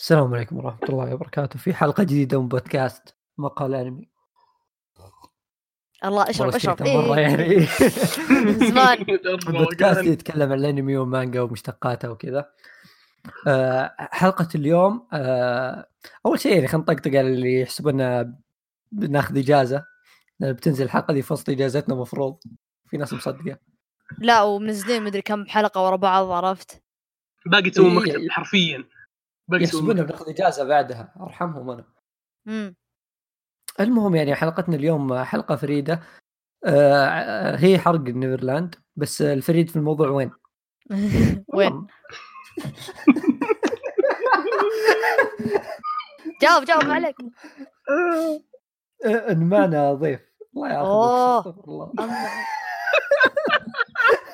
السلام عليكم ورحمة الله وبركاته. في حلقة جديدة من بودكاست مقال أنمي. الله أشرب أشرب. شكيتها مرة إيه. يعني. زمان. البودكاست يتكلم عن الأنمي والمانجا ومشتقاتها وكذا. آه، حلقة اليوم آه، أول شيء يعني خلينا نطقطق على اللي يحسبنا بناخذ إجازة. لأن بتنزل الحلقة دي في وسط إجازتنا مفروض. في ناس مصدقة. لا ومنزلين مدري كم حلقة ورا بعض عرفت؟ باقي تسوي إيه. مكتب حرفيا. يحسبونا مكتب بناخذ إجازة بعدها. أرحمهم أنا. امم المهم يعني حلقتنا اليوم حلقة فريدة. آه، هي حرق نيفرلاند بس الفريد في الموضوع وين؟ وين؟ جاوب جاوب ما عليك. آه، إن معنا ضيف. الله استغفر الله.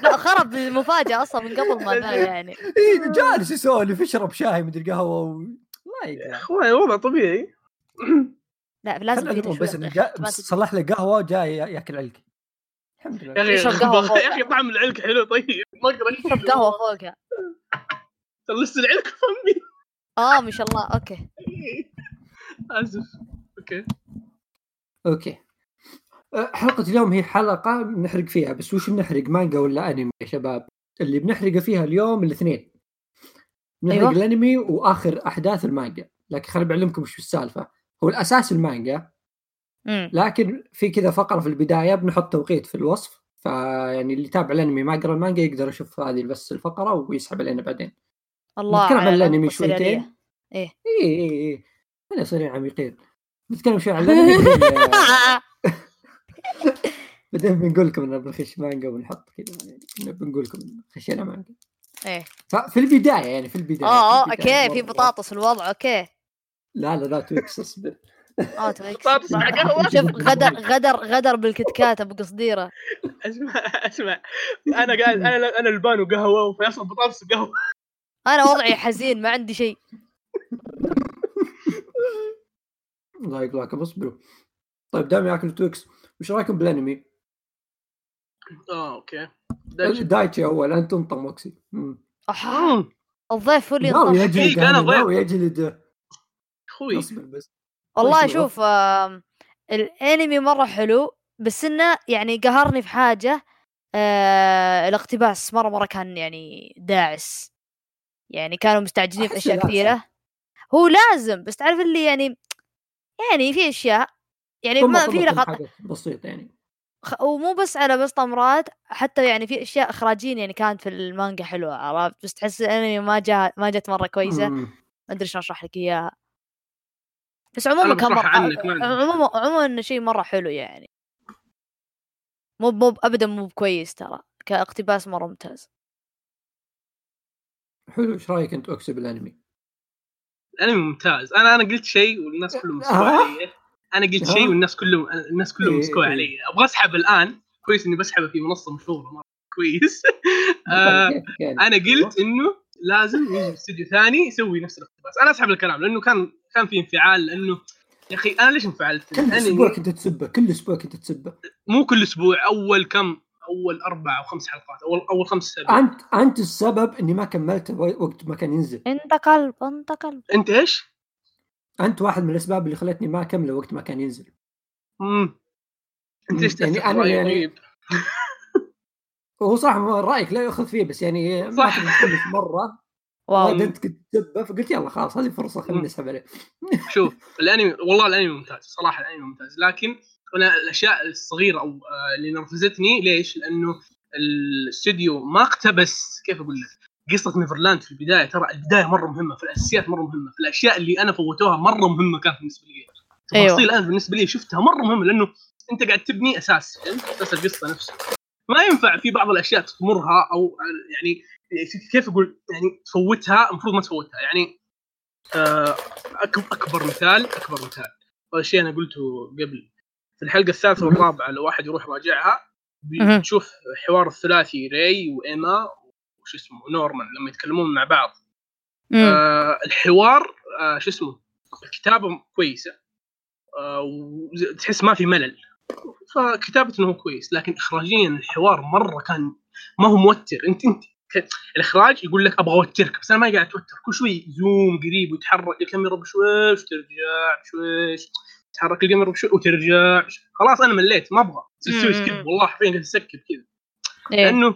لا خرب المفاجأة أصلا من قبل ما ذا يعني. إيه، جالس يسولف يشرب شاي مدري قهوة و... الله يقهر أخوي وضع طبيعي. لا لازم بس يا ما. صلح له قهوة وجاي ياكل علك الحمد يا لله أخي قهوة. يا أخي طعم العلك حلو طيب. ما أقدر اشرب قهوة فوقها لسه العلك فمي آه ما شاء الله. Okay. آسف. Okay. Okay. حلقة اليوم هي حلقة بنحرق فيها بس وش بنحرق؟ مانجا ولا أنمي يا شباب؟ اللي بنحرقه فيها اليوم الاثنين. بنحرق أيوة. الأنمي وآخر أحداث المانجا. لكن خليني بعلمكم وش السالفة. هو الأساس المانجا لكن في كذا فقرة في البداية بنحط توقيت في الوصف فيعني اللي يتابع الأنمي ما يقرأ المانجا يقدر يشوف هذه بس الفقرة ويسحب علينا بعدين. الله نتكلم عن الأنمي. شويتين. إيه. اي اي اي أنا صريع عميقين. نتكلم شوي عن الأنمي. بعدين- بنقول لكم اننا بنخش مانجا ونحط كذا يعني بنقول لكم خشينا مانجا. إيه. ففي البداية يعني في البداية آه آه في البداية okay في. بطاطس الوضع okay. لا لا لا تويكس اصبر. آه. بطاطس مع قهوة. شوف غدر غدر غدر بالكتكات أبو قصديرة. أسمع أسمع. أنا قاعد أنا أنا البان وقهوه وفيصل بطاطس وقهوه أنا وضعي حزين ما عندي شيء. الله يقلاكم اصبروا. طيب دام ياكل تويكس. وش رأيكم بالأنمي؟ آه okay دايتشي. أول أنت انطم موكسي. الضيف هو اللي ينطق يجلد فيك أنا أنا ضيف. يجلد أخوي والله شوف الأنمي مرة حلو بس إنه يعني قهرني في حاجة آه الاقتباس مرة مرة كان يعني داعس يعني كانوا مستعجلين في أشياء. كثيرة هو لازم بس تعرف اللي يعني يعني في أشياء يعني ما في طبقاً لقط حاجات بسيطة يعني. خ- ومو بس على بس تمرات حتى يعني في أشياء اخراجيا يعني كانت في المانجا حلوة عرفت؟ بس تحس الانمي ما جاء ما جت مرة كويسة. ما أدري شلون أشرح لك اياها بس عموما كان بشرح مر... عنك، ما عندي عموما عموما شيء مرة حلو يعني. مو مو ابدا مو كويس ترى كاقتباس مرة ممتاز. حلو إيش رأيك أنت اوكسي بالانمي؟ الأنمي ممتاز. أنا أنا قلت شيء والناس كلهم آه. علي أنا قلت شيء. والناس كلهم الناس كلهم إيه، مسكوا إيه. علي. أبغى أسحب الآن. كويس إني بسحبه في منصة مشهورة مرة. كويس. آه؟ أنا قلت إنه لازم يجي استوديو ثاني يسوي نفس الاقتباس. أنا أسحب الكلام لأنه كان كان في انفعال لأنه يا أخي أنا ليش انفعلت؟ كل أسبوع كنت تسبه كل أسبوع كنت تسبه. مو كل أسبوع أول كم؟ أول أربع أو خمس حلقات. اول أول خمس اسابيع انت أنت السبب إني ما كملته وقت ما كان ينزل. انت قلب انت قلب أنت إيش؟ أنت واحد من الأسباب اللي خلتني ما اكمله وقت ما كان ينزل امم أنت إيش يعني رأيي يعني- طيب؟ وهو صح رأيك لا ياخذ فيه بس يعني ما صح. تخلص مرة واو أنت كنت تسبه فقلت يلا خلاص هذه فرصة خلينا. نسحب عليه شوف الأنمي والله الأنمي ممتاز صراحة الأنمي ممتاز لكن أنا الأشياء الصغيرة أو آه، اللي نرفزتني ليش؟ لأنه الاستوديو ما اقتبس كيف أقول لك؟ قصة نيفرلاند في البداية ترى البداية مرة مهمة في الأساسيات مرة مهمة في الأشياء اللي أنا فوتوها مرة مهمة كانت بالنسبة لي. تفاصيل أنا بالنسبة لي شفتها مرة مهمة لأنه أنت قاعد تبني أساس؟ أساس القصة نفسه ما ينفع في بعض الأشياء تمرها أو يعني كيف أقول؟ يعني تفوتها المفروض ما تفوتها. يعني آه، أكبر مثال أكبر مثال. هذا الشيء أنا قلته قبل. في الحلقة الثالثة والرابعة لو واحد يروح يراجعها مهم. بتشوف حوار الثلاثي ري وإيما وش اسمه نورمان لما يتكلمون مع بعض. آه الحوار آه شو اسمه الكتابه كويسة. آه وتحس ما في ملل. فكتابته إنه كويس لكن اخراجيا الحوار مرة كان ما هو موتر. أنت أنت الإخراج يقول لك أبغى أوترك بس أنا ما قاعد اتوتر كل شوي zoom قريب ويتحرك الكاميرا بشويش وترجع بشويش تتحرك الكاميرا بشوي وترجع خلاص أنا مليت ما أبغى. تسوي. skip والله حرفيا قاعد أسكب كذا. إيه. لأنه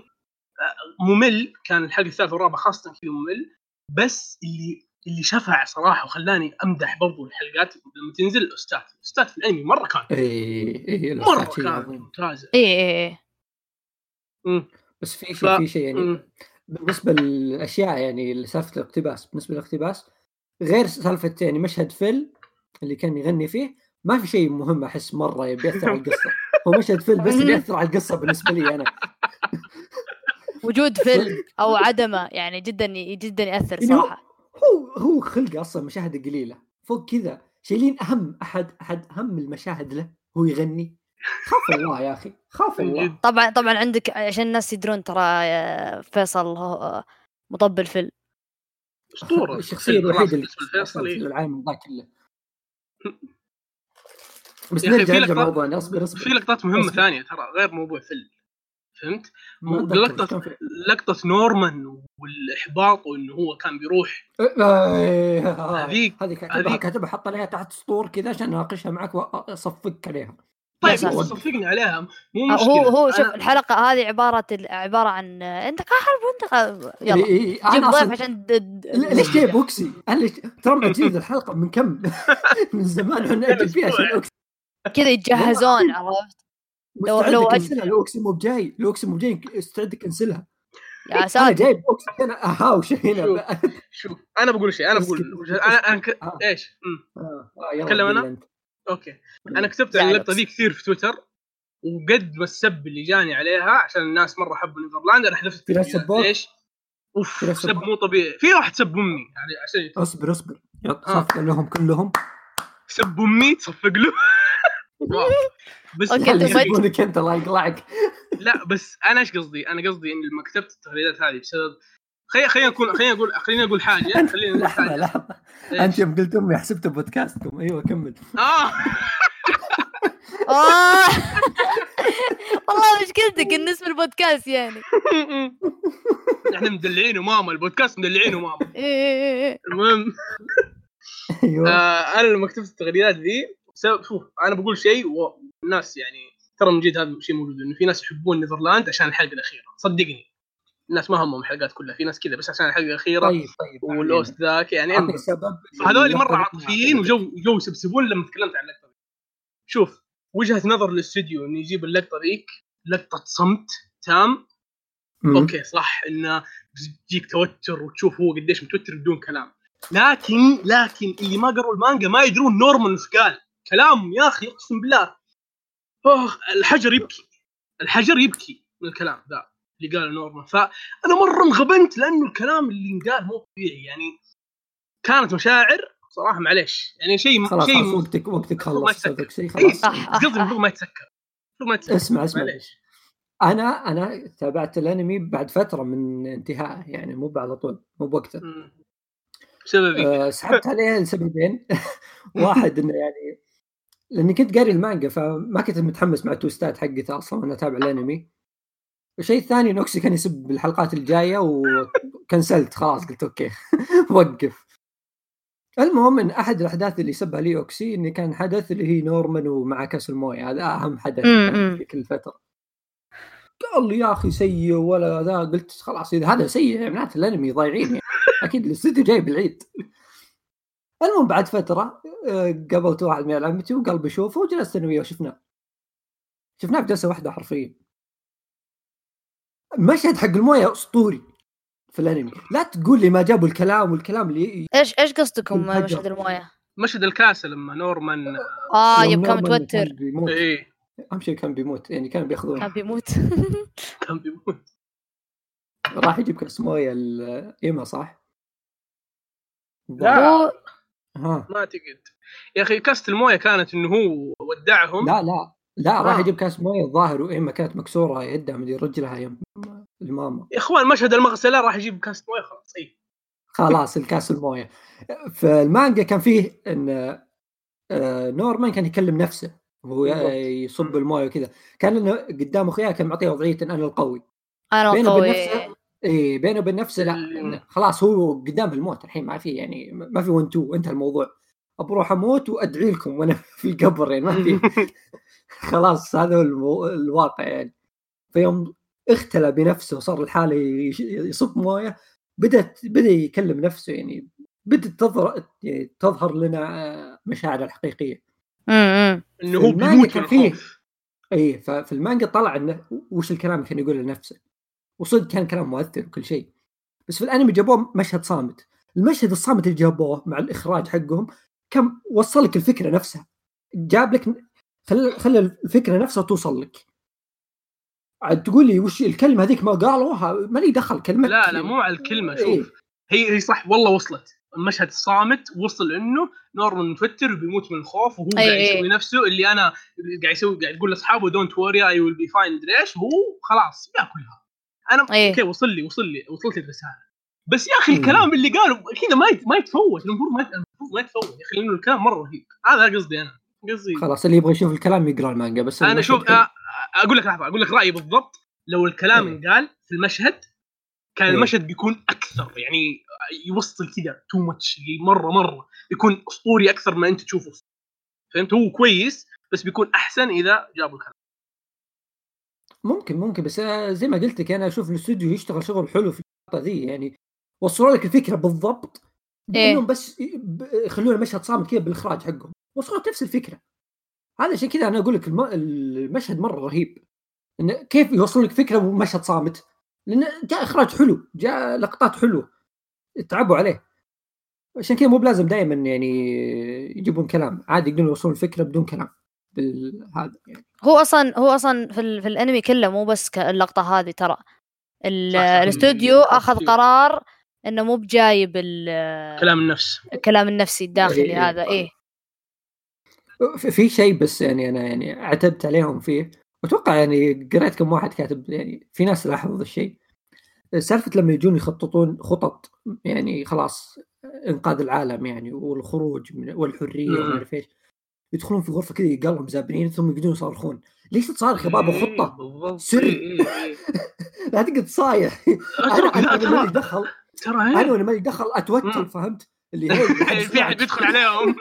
ممل كان الحلقة الثالثة والرابعة خاصة كذا ممل. بس اللي اللي شفع صراحة وخلاني أمدح برضو الحلقات لما تنزل ال OST ال OST في الأنمي مرة كان. اي اي مره ال OST شيء كان. ممتازه إيه إيه مم. بس في ف- شيء في شيء يعني مم. بالنسبة للأشياء يعني سالفه الاقتباس بالنسبة للاقتباس غير سالفة يعني مشهد فيل اللي كان يغني فيه ما في شيء مهم أحس مرة يبي يأثر على القصة. هو مشهد فيل بس اللي يأثر على القصة بالنسبة لي أنا. وجود فيل أو عدمه يعني جدا جدا يأثر يعني هو- صراحة. هو هو خلقه أصلا مشاهد قليلة. فوق كذا شايلين أهم أحد أحد أهم المشاهد له هو يغني. خاف الله يا أخي خاف الله. طبعا طبعا عندك عشان الناس يدرون ترى آه، فيصل هو مطبل فيلم أسطورة. الشخصية الوحيدة اللي لفيصل في إيه. العالم ذا كله. بس نرجع في نرجع لقطات- موضوعنا. اصبر اصبر. في لقطات مهمة أصبر. ثانية ترى غير موضوع فيلم فهمت؟ في- لقطة نورمان والإحباط وإنه هو كان بيروح إيه، هذيك- هذه كاتبها هذيك. كاتبها حط عليها تحت سطور كذا عشان أناقشها معك واصفق عليها طيب صفقني عليها مو آه، مشكلة هو هو شوف أنا- الحلقة هذه عبارة عبارة عن انت قاحل وانت يلا إيه، إيه، جيب أنا ضيف عشان ليش جايب أوكسي؟ أنا ليش ترى معجزة الحلقة من كم؟ من زمان إحنا فيها عشان أوكسي كذا يتجهزون عرفت لو- لو أج- اكنسلها الاوكسي مو بجاي الاوكسي مو بجاي استعد اكنسلها يا أنا ساتر جايب اوكسي هنا اهاوش هنا شوف أنا بقول شيء أنا بقول أنا أنا ك... آه. إيش؟ آه، آه،؟ قل أنت. okay أنا كتبت. اللقطة ذي كثير في تويتر وقد ما السب اللي جاني عليها عشان الناس مرة حبوا نيفرلاند أنا حذفت في ناس؟ ليش؟ أوف سب؟ مو طبيعي في واحد سب أمي يعني عشان اصبر اصبر. صفق لهم كلهم سب أمي تصفق له. بس فجأة- يسبونك أنت الله يقلعك لا بس أنا إيش قصدي؟ أنا قصدي إن لما كتبت التغريدات هذه بسبب خلينا خلينا نقول خلينا نقول خلينا نقول حاجة خلينا نقول لحظة حاجة. لحظة؟ أنت يوم قلت أمي حسبت بودكاستكم. أيوه كمل. آه. آه. والله مشكلتك إن اسم البودكاست يعني. إحنا مدلعينه ماما البودكاست مدلعينه ماما إيه إيه إيه. المهم. أيوه. آه أنا لما كتبت التغريدات ذي شوف أنا بقول شيء والناس يعني ترى من جد هذا شيء موجود إنه في ناس يحبون نيفرلاند عشان الحلقة الأخيرة. صدقني. الناس ما همهم الحلقات كلها في ناس كذا بس عشان الحلقة الأخيرة طيب طيب وال OST ذاك يعني. سبب. فهذول مرة عاطفيين وجو جو يسبسبون لما تكلمت عن اللقطة شوف وجهة نظر الاستوديو إنه يجيب اللقطة ذيك لقطة صمت تام. مم. okay صح إنه بيجيك توتر وتشوف هو قديش متوتر بدون كلام. لكن لكن اللي ما قروا المانجا ما يدرون نورمان وش قال. كلام يا أخي أقسم بالله. أوه الحجر يبكي. الحجر يبكي من الكلام ذا اللي قاله نورمان. فأنا مرة انغبنت لأنه الكلام اللي انقال مو طبيعي. يعني كانت مشاعر صراحة معليش. يعني شيء خلاص شيء خلاص وقتك وقتك خلص. صدق شيء إيه، خلاص. قصدي المفروض ما يتسكر. المفروض ما يتسكر. اسمع اسمع معليش. أنا أنا تابعت الأنمي بعد فترة من انتهائه يعني مو على طول مو بوقته. مم. بسببي أه سحبت عليه لسببين. واحد إنه يعني لأني كنت قاري المانجا فما كنت متحمس مع التويستات حقته أصلا وأنا أتابع الأنمي. الشيء الثاني نوكسي كان يسب بالحلقات الجاية وكنسلت خلاص قلت okay. وقف. المهم إن أحد الأحداث اللي سبها لي اوكسي انه كان حدث اللي هي نورمان ومع كاس المويه هذا أهم حدث. في كل فتره قال لي يا أخي سيء ولا ذا. قلت خلاص إذا هذا سيء معناته الأنمي ضايعين يعني. أكيد الاستوديو جايب العيد المهم بعد فترة آه، قابلت واحد من عمتي وقال بشوفه وجلست أنا وياه وشفناه شفناه بجلسه واحدة حرفيا. المشهد حق الموية أسطوري في الأنمي. لا تقول لي ما جابوا الكلام والكلام اللي إيش إيش قصدكم. مشهد الموية؟ مشهد الكاسه لما نورمان آه يوم كان متوتر إيه. أهم شيء كان بيموت يعني كان بيأخذونه. كان بيموت. كان بيموت. راح يجيب كاس موية الايما صح؟ لا. ها. ما اعتقد يا أخي كاسه الموية كانت إنه هو ودعهم. لا لا لا راح آه. يجيب كاس موية الظاهر وايما كانت مكسورة يدها مدري رجلها يوم الماما. يا إخوان مشهد المغسلة راح يجيب كاسه موية خلاص اي خلاص الكاس الموية. في المانجا كان فيه إن آه، نورمان كان يكلم نفسه وهو. يصب الموية وكذا. كان إنه قدام أخوياه كان معطيه وضعية ان أنا القوي. أنا بينه وبين قوي نفسه اي بينه وبين نفسه لا خلاص هو قدام الموت الحين ما في يعني ما في 1 2 انتهى الموضوع. بروح أموت وأدعي لكم وأنا في القبر يعني ما في. خلاص هذا هو المو... الواقع يعني. فيوم اختلى بنفسه وصار الحالة يش- يصب موية بدأت بدأ يكلم نفسه يعني بدأت تظهر يعني تظهر لنا مشاعره الحقيقية. إنه هو بيموت من. الخوف. اي ففي المانجا طلع إنه وش الكلام اللي كان يقوله لنفسه؟ وصدق كان كلام مؤثر وكل شيء. بس في الأنمي جابوه مشهد صامت. المشهد الصامت اللي جابوه مع الإخراج حقهم كان وصل لك الفكرة نفسها. جاب لك خلى خلى الفكرة نفسها توصل لك. عاد تقول لي وش الكلمة هذيك ما قالوها؟ ما لي دخل كلمة لا لا مو على الكلمة إيه. شوف. هي هي صح والله وصلت. المشهد الصامت وصل إنه نورمان متوتر وبيموت من الخوف وهو أي قاعد أي. يسوي نفسه اللي أنا قاعد يسوي قاعد يقول لأصحابه don't worry I will be fine مدري إيش؟ وهو خلاص يأكلها. أنا أي. okay وصل لي وصل لي وصلت لي الرسالة. بس يا أخي مم. الكلام اللي قاله كذا ما ما يتفوت المفروض ما المفروض ما يتفوت. يا أخي لأنه الكلام مرة رهيب. هذا قصدي أنا. قصدي خلاص اللي يبغى يشوف الكلام يقرأ المانجا بس أنا شوف أقول لك لحظة أقول لك رأيي بالضبط. لو الكلام إيه. انقال في المشهد كان إيه. المشهد بيكون أكثر يعني يوصل كذا too much مرة مرة. يكون أسطوري أكثر ما أنت تشوفه. فهمت؟ هو كويس بس بيكون أحسن إذا جابوا الكلام. ممكن ممكن بس زي ما قلت لك أنا أشوف الاستوديو يشتغل شغل حلو في النقطه ذي يعني وصلوا لك الفكرة بالضبط إيه. بانهم بس يخلون المشهد صامت كذا بالإخراج حقهم وصلوا لك نفس الفكرة. هذا عشان كذا أنا أقول لك الم... المشهد مرة رهيب انه كيف يوصل لك فكرة ومشهد صامت لأنه جاء إخراج حلو جاء لقطات حلوة تعبوا عليه. عشان كذا مو بلازم دائما يعني يجيبون كلام عادي يقدرون يوصلون الفكرة بدون كلام. بالهذا يعني هو أصلا هو أصلا في, ال... في الأنمي كله مو بس اللقطة هذه ترى ال-. الاستوديو أخذ. قرار إنه مو بجايب ال- كلام النفس الكلام النفسي الداخلي إيه. هذا إيه في- في شيء بس يعني أنا يعني عتبت عليهم فيه واتوقع يعني قريت كم واحد كاتب يعني في ناس لاحظوا ذا الشيء سالفة لما يجون يخططون خطط يعني خلاص إنقاذ العالم يعني والخروج من والحرية. وما أعرف إيش يدخلون في غرفة كذا يقلهم زابنين ثم يقعدون يصارخون ليش تصارخ يا بابا إيه، خطة سر. إيه، إيه،. لا تقعد صايح أنا أنا مالي دخل ترى أنا. وأنا مالي دخل أتوتر. فهمت اللي هي في أحد بيدخل عليهم.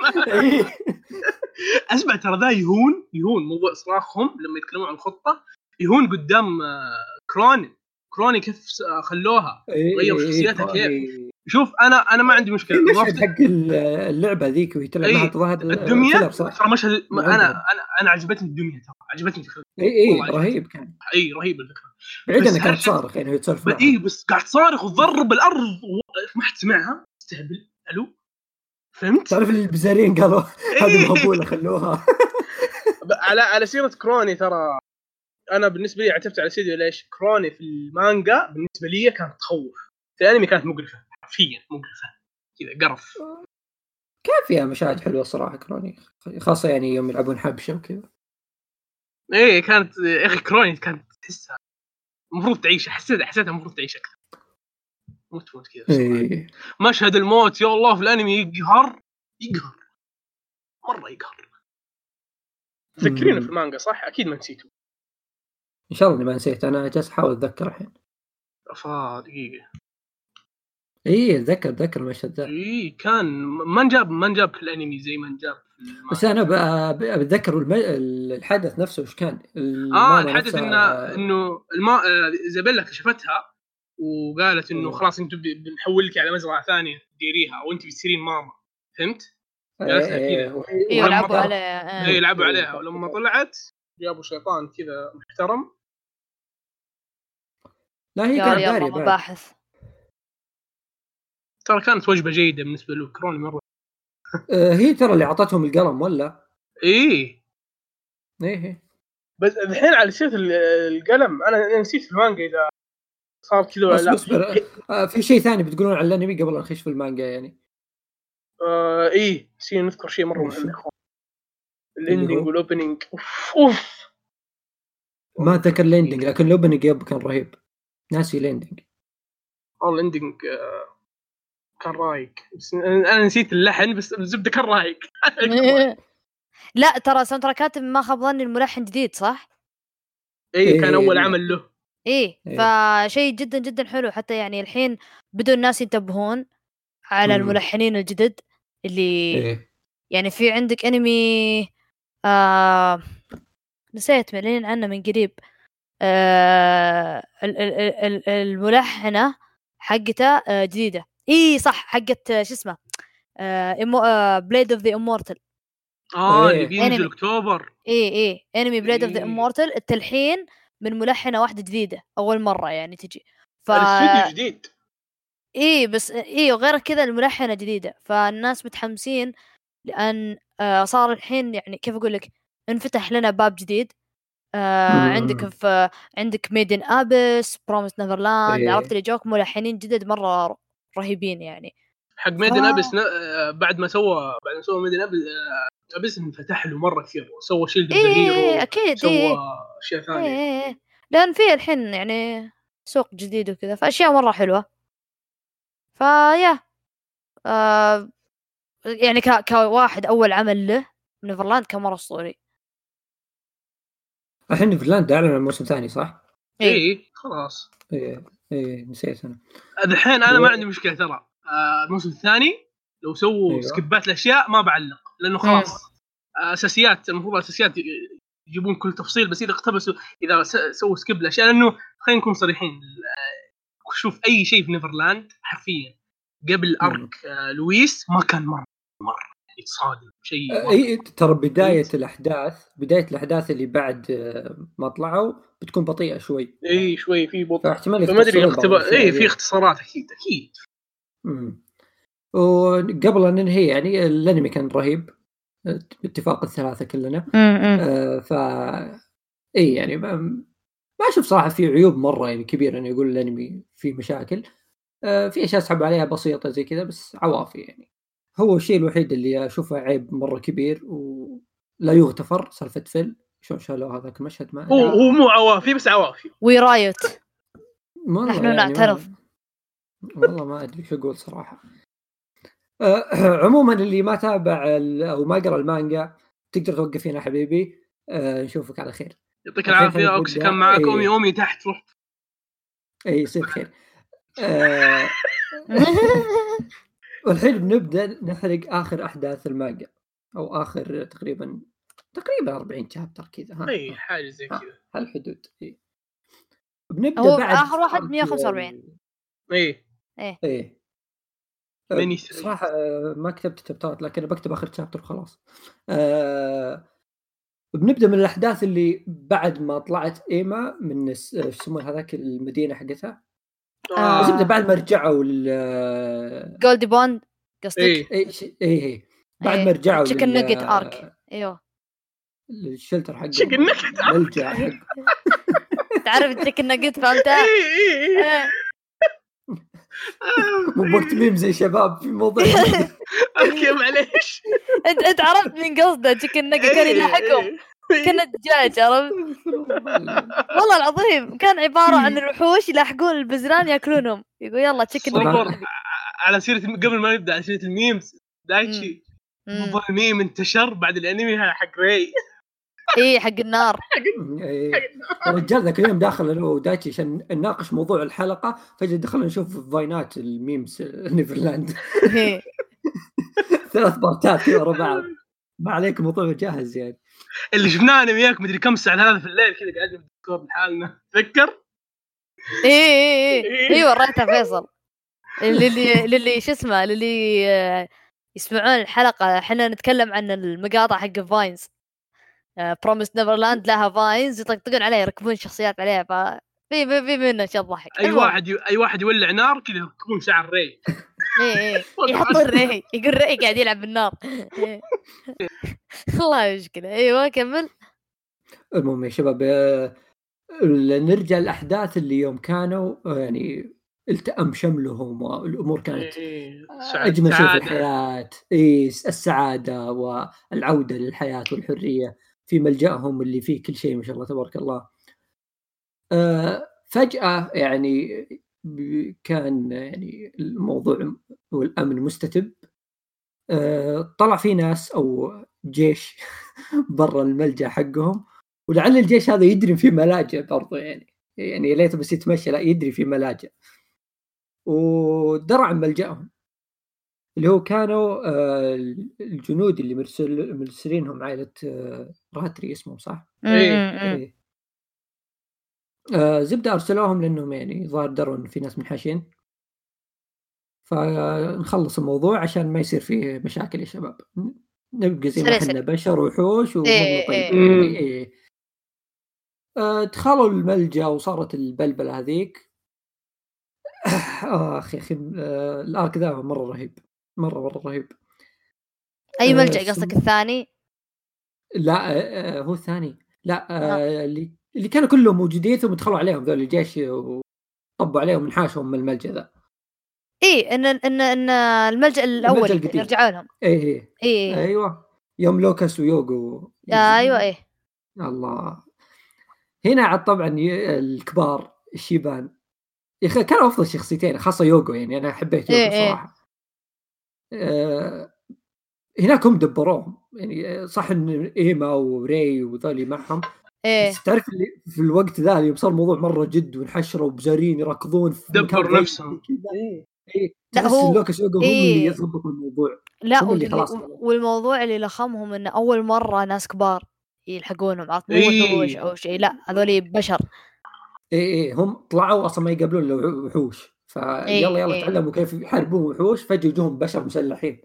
أسمع ترى ذا يهون يهون موضوع صراخهم لما يتكلمون عن الخطة يهون قدام آه، كروني كروني كيف آه، خلوها غيروا شخصيتها. كيف. شوف أنا أنا ما عندي مشكلة. المشهد حق اللعبة ذيك وهي تلعب إيه، معها تظاهر الدمية؟ filler صح؟ ترى مشهد أنا. أنا أنا عجبتني الدمية ترى. عجبتني الفكرة. اي اي رهيب كان. اي رهيب الفكرة. بعيد كانت هل- تصارخ يعني تسولف. اي بس قاعد تصارخ وتضرب الأرض ما حد سمعها. استهبل. ألو؟ فهمت؟ تعرف البزارين قالوا؟ هذه إيه. مهبوله خلوها. على على سيرة كروني ترى. أنا بالنسبة لي عتبت على سيدي ليش؟ كروني في المانجا بالنسبة لي كانت تخوف. في الأنمي كانت مقرفة. حرفيا مقرفه كذا قرف. كان فيها مشاهد حلوة صراحة كروني خاصة يعني يوم يلعبون حبشة وكذا. إيه كانت يا أخي كروني كانت تحسها المفروض تعيش. حسيت حسيتها المفروض تعيش أكثر. مو تموت كذا. اي مشهد الموت يا الله في الأنمي يقهر. يقهر. مرة يقهر. تذكرينه. في المانجا صح؟ أكيد ما نسيته. إن شاء الله إني ما نسيت. أنا جالس أحاول أتذكر الحين. أفا دقيقة. اي اتذكر اتذكر المشهد ذا اي كان ما انجاب ما انجاب في الأنمي زي ما انجاب. بس أنا بتذكر الم... الحدث نفسه وش كان آه الحدث نفسها- إنه إنه الما إيزابيلا كشفتها وقالت إنه. خلاص أنتم ب- بنحولك على مزرعة ثانية تديريها وانت بتصيرين ماما فهمت؟ إيه، جالسة إيه، كذا. وهي- أيوه ولما لعبوا طلع- عليه هي آه. يلعبوا إيه. عليها ولما طلعت جابوا شيطان كذا محترم لا هي كانت بعد. مباحث ترى كانت وجبة جيدة بالنسبة له كروني مرة. آه، هي ترى اللي أعطتهم القلم ولا؟ إيه. إيه إيه. بس الحين على سيره ال- القلم. أنا أنا نسيت في المانجا إذا صار كذا ولا بس لا. أصبر. آه، في شيء ثاني بتقولون عن الأنمي قبل لا نخش في المانجا يعني؟ آه إيه. نسينا نذكر شيء مرة؟ مهم. يا اخوان ال ending؟ وال opening أوف أوف. ما أتذكر ال ending لكن ال opening yep كان رهيب. ناسي ال ending والله ال ending آه، كان رايق بس أنا نسيت اللحن بس الزبدة كان رايق لا ترى soundtrack ات ما خاب ظني الملحن جديد صح؟ اي كان إيه. أول عمل له إيه إيه. فشيء جدا جدا حلو حتى يعني الحين بدوا الناس ينتبهون على مم. الملحنين الجدد اللي إيه يعني في عندك انمي آه نسيت معلنين عنه من قريب آه ال- ال- ال- ال- الملحنة حقته آه جديدة اي صح حقت شو اسمه بليد اوف ذا امورتال آه إيه. اللي بينزل أنمي. أكتوبر اي اي انمي Blade of the إيه. Immortal التلحين من ملحنة واحدة جديدة أول مرة يعني تجي ف الاستوديو جديد إيه بس إيه وغير كذا الملحنة جديدة فالناس متحمسين لأن آه صار الحين يعني كيف أقول لك انفتح لنا باب جديد آه. عندك في عندك Made in Abyss Promised Neverland إيه. عرفت اللي جوك ملحنين جدد مرة رهيبين يعني حق Made in آه. Abyss بعد ما سوى بعد ما سوى Made in Abyss آه، Abyss انفتح له مرة كثير سوى Shield إيه، Hero أكيد سوى إيه أشياء إيه ثانية إيه إيه. لأن في الحين يعني سوق جديد وكذا فأشياء مرة حلوة فيا آه يعني ك... كواحد أول عمل له Neverland كان مرة أسطوري الحين Neverland أعلن عن موسم ثاني صح؟ إيه. اي خلاص إيه إيه نسيت أنا الحين أنا ما إيه. عندي مشكلة ترى آه، الموسم الثاني لو سووا أيوة. skip ات الأشياء ما بعلق لأنه خلاص أساسيات المفروض أساسيات يجيبون كل تفصيل بس إذا اقتبسوا إذا سووا skip الأشياء لأنه خلينا نكون صريحين آه، شوف أي شيء في Neverland حرفيا قبل مم. arc آه، لويس ما كان مرة مرة يتصادم شيء. اي ترى بداية الأحداث بداية الأحداث اللي بعد آه، ما طلعوا بتكون بطيئة شوي. اي شوي في بطء. فاحتمال فما أدري الأشياء اي. في اختصارات أكيد أكيد. مم. وقبل أن ننهي يعني الأنمي كان رهيب. باتفاق الثلاثة كلنا. آه ف اي يعني ما, ما أشوف صراحة في عيوب مرة يعني كبيرة إنه يقول الأنمي فيه مشاكل. آه في أشياء اسحب عليها بسيطة زي كذا بس عوافي يعني. هو الشيء الوحيد اللي أشوفه عيب مرة كبير ولا يغتفر سالفة فيل. شلون شالوا هذاك المشهد ما هو هو مو عوافي بس عوافي. والله نحن يعني نعترف. والله ما أدري شو أقول صراحة. آه، عموما اللي ما تابع ال- أو ما قرأ المانجا تقدر توقف هنا حبيبي. آه، نشوفك على خير. يعطيك العافية أوكسي. كان معك إيه. امي امي تحت روح اي يصير خير. آه، والحين بنبدأ نحرق آخر أحداث المانجا أو آخر تقريبا تقريبا 40 شابتر كذا ها إي حاجة زي كذا هالحدود إي. بنبدأ هو بعد آخر واحد أرك 145. إي إيه أه، ثري. صراحة أه، ما كتبت تبتات لكن بكتب آخر شابتر وخلاص. أه بنبدأ من الأحداث اللي بعد ما طلعت إيما من يسمون هذاك المدينة حقتها آه. بعد ما رجعوا لل Goldy Pond قصدك؟ اي اي اي اي بعد إيه. ما رجعوا Chicken لل- nugget arc. إيوه. لل shelter حقهم. Chicken nugget ملجا حق. تعرف ال chicken nugget فهمتها؟ اي اي إيه. مو بوقت ميم زي شباب في موضوع. okay معليش انت أنت عرفت من قصده chicken nugget كان إيه، كان دجاج عرفت؟ والله العظيم كان عبارة عن الوحوش يلاحقون البزران ياكلونهم. يقول يلا nugget على سيرة قبل ما نبدأ على سيرة ال memes. دايتشي. موضوع الميم انتشر بعد الانمي هذا حق ري. إي إيه، حق النار. الرجال ذاك اليوم داخل أنا ودايتشي عشان نناقش موضوع الحلقة. فجأة دخلنا نشوف vine ات ال memes Neverland. ثلاث part ات كذا ورا بعض. ما عليك موضوع جاهز يعني. اللي شفناه أنا وياك مدري كم ساعة ثلاثة في الليل كذا قاعدين في ال Discord لحالنا. تذكر؟ اي اي اي اي وريتها فيصل. للي للي شو اسمه للي آه، يسمعون الحلقة إحنا نتكلم عن المقاطع حق vines Promised Neverland لها vines يطقطقون عليها يركبون شخصيات عليها في في في منه شيء ضحك. أي واحد ي... أي واحد يولع نار كذا يركبون شعر ري. اي اي يحطون ري يقول ري قاعد يلعب بالنار. إيه. والله مشكله أيوه كمل. المهم يا شباب آه، نرجع الاحداث اللي يوم كانوا آه، يعني التأم شملهم والأمور كانت إيه، أجمل شيء في. الحياة. إي السعادة والعودة للحياة والحرية في ملجأهم اللي فيه كل شيء ما شاء الله تبارك الله. فجأة يعني كان يعني الموضوع والأمن مستتب. آه طلع في ناس أو جيش برا الملجأ حقهم ولعل الجيش هذا يدري في ملاجئ برضو يعني. يعني ليته بس يتمشى لا يدري في ملاجئ. ودرع ملجأهم. اللي هو كانوا آه، الجنود اللي مرسل مرسلينهم عائلة آه، راتري اسمهم صح؟ إيه. إيه. آه، زبدة أرسلوهم لأنهم يعني ظاهر دروا إن في ناس منحاشين. فنخلص الموضوع عشان ما يصير فيه مشاكل يا شباب. نبقى زي ما. إحنا بشر وحوش ومرة إيه، طيب إيه. يعني إيه. آه، دخلوا الملجأ وصارت البلبلة هذيك. آخ يا أخي آه، الآرك ذا مرة رهيب. مرة مرة رهيب. أي آه، ملجأ قصدك الثاني؟ لا آه، آه، هو الثاني. لا آه، اللي اللي كانوا كلهم موجودين ثم دخلوا عليهم ذول الجيش وطبوا عليهم انحاشهم من الملجأ ذا. اي إن إن إن الملجأ الأول القديم. يرجعوا لهم إيه. اي أيوه. يوم لوكاس ويوغو. أيوه إيه. الله. هنا عاد طبعا الكبار الشيبان. يا أخي كانوا أفضل شخصيتين خاصة يوغو يعني أنا حبيت يوغو إيه، إيه. صراحة. آه هناك هم دبروهم. يعني آه، صح إن إيما وري وذولي معهم. إيه بس تعرف اللي في الوقت ذا يوم صار الموضوع مرة جد وانحشروا بزارين يركضون في دبر نفسهم. كذا. إيه لا، هو- لوكاس يوغو هم إيه. اللي يضبطوا الموضوع لا هم اللي خلاص. والموضوع اللي لخمهم انه أول مرة ناس كبار يلحقونهم عرفت مو إيه. وحوش أو شيء لا هذول بشر إيه إيه هم طلعوا أصلا ما يقابلون إلا وحو- وحوش فيلا إيه، يلا إيه. تعلموا كيف يحاربون وحوش فجأة يجوهم بشر مسلحين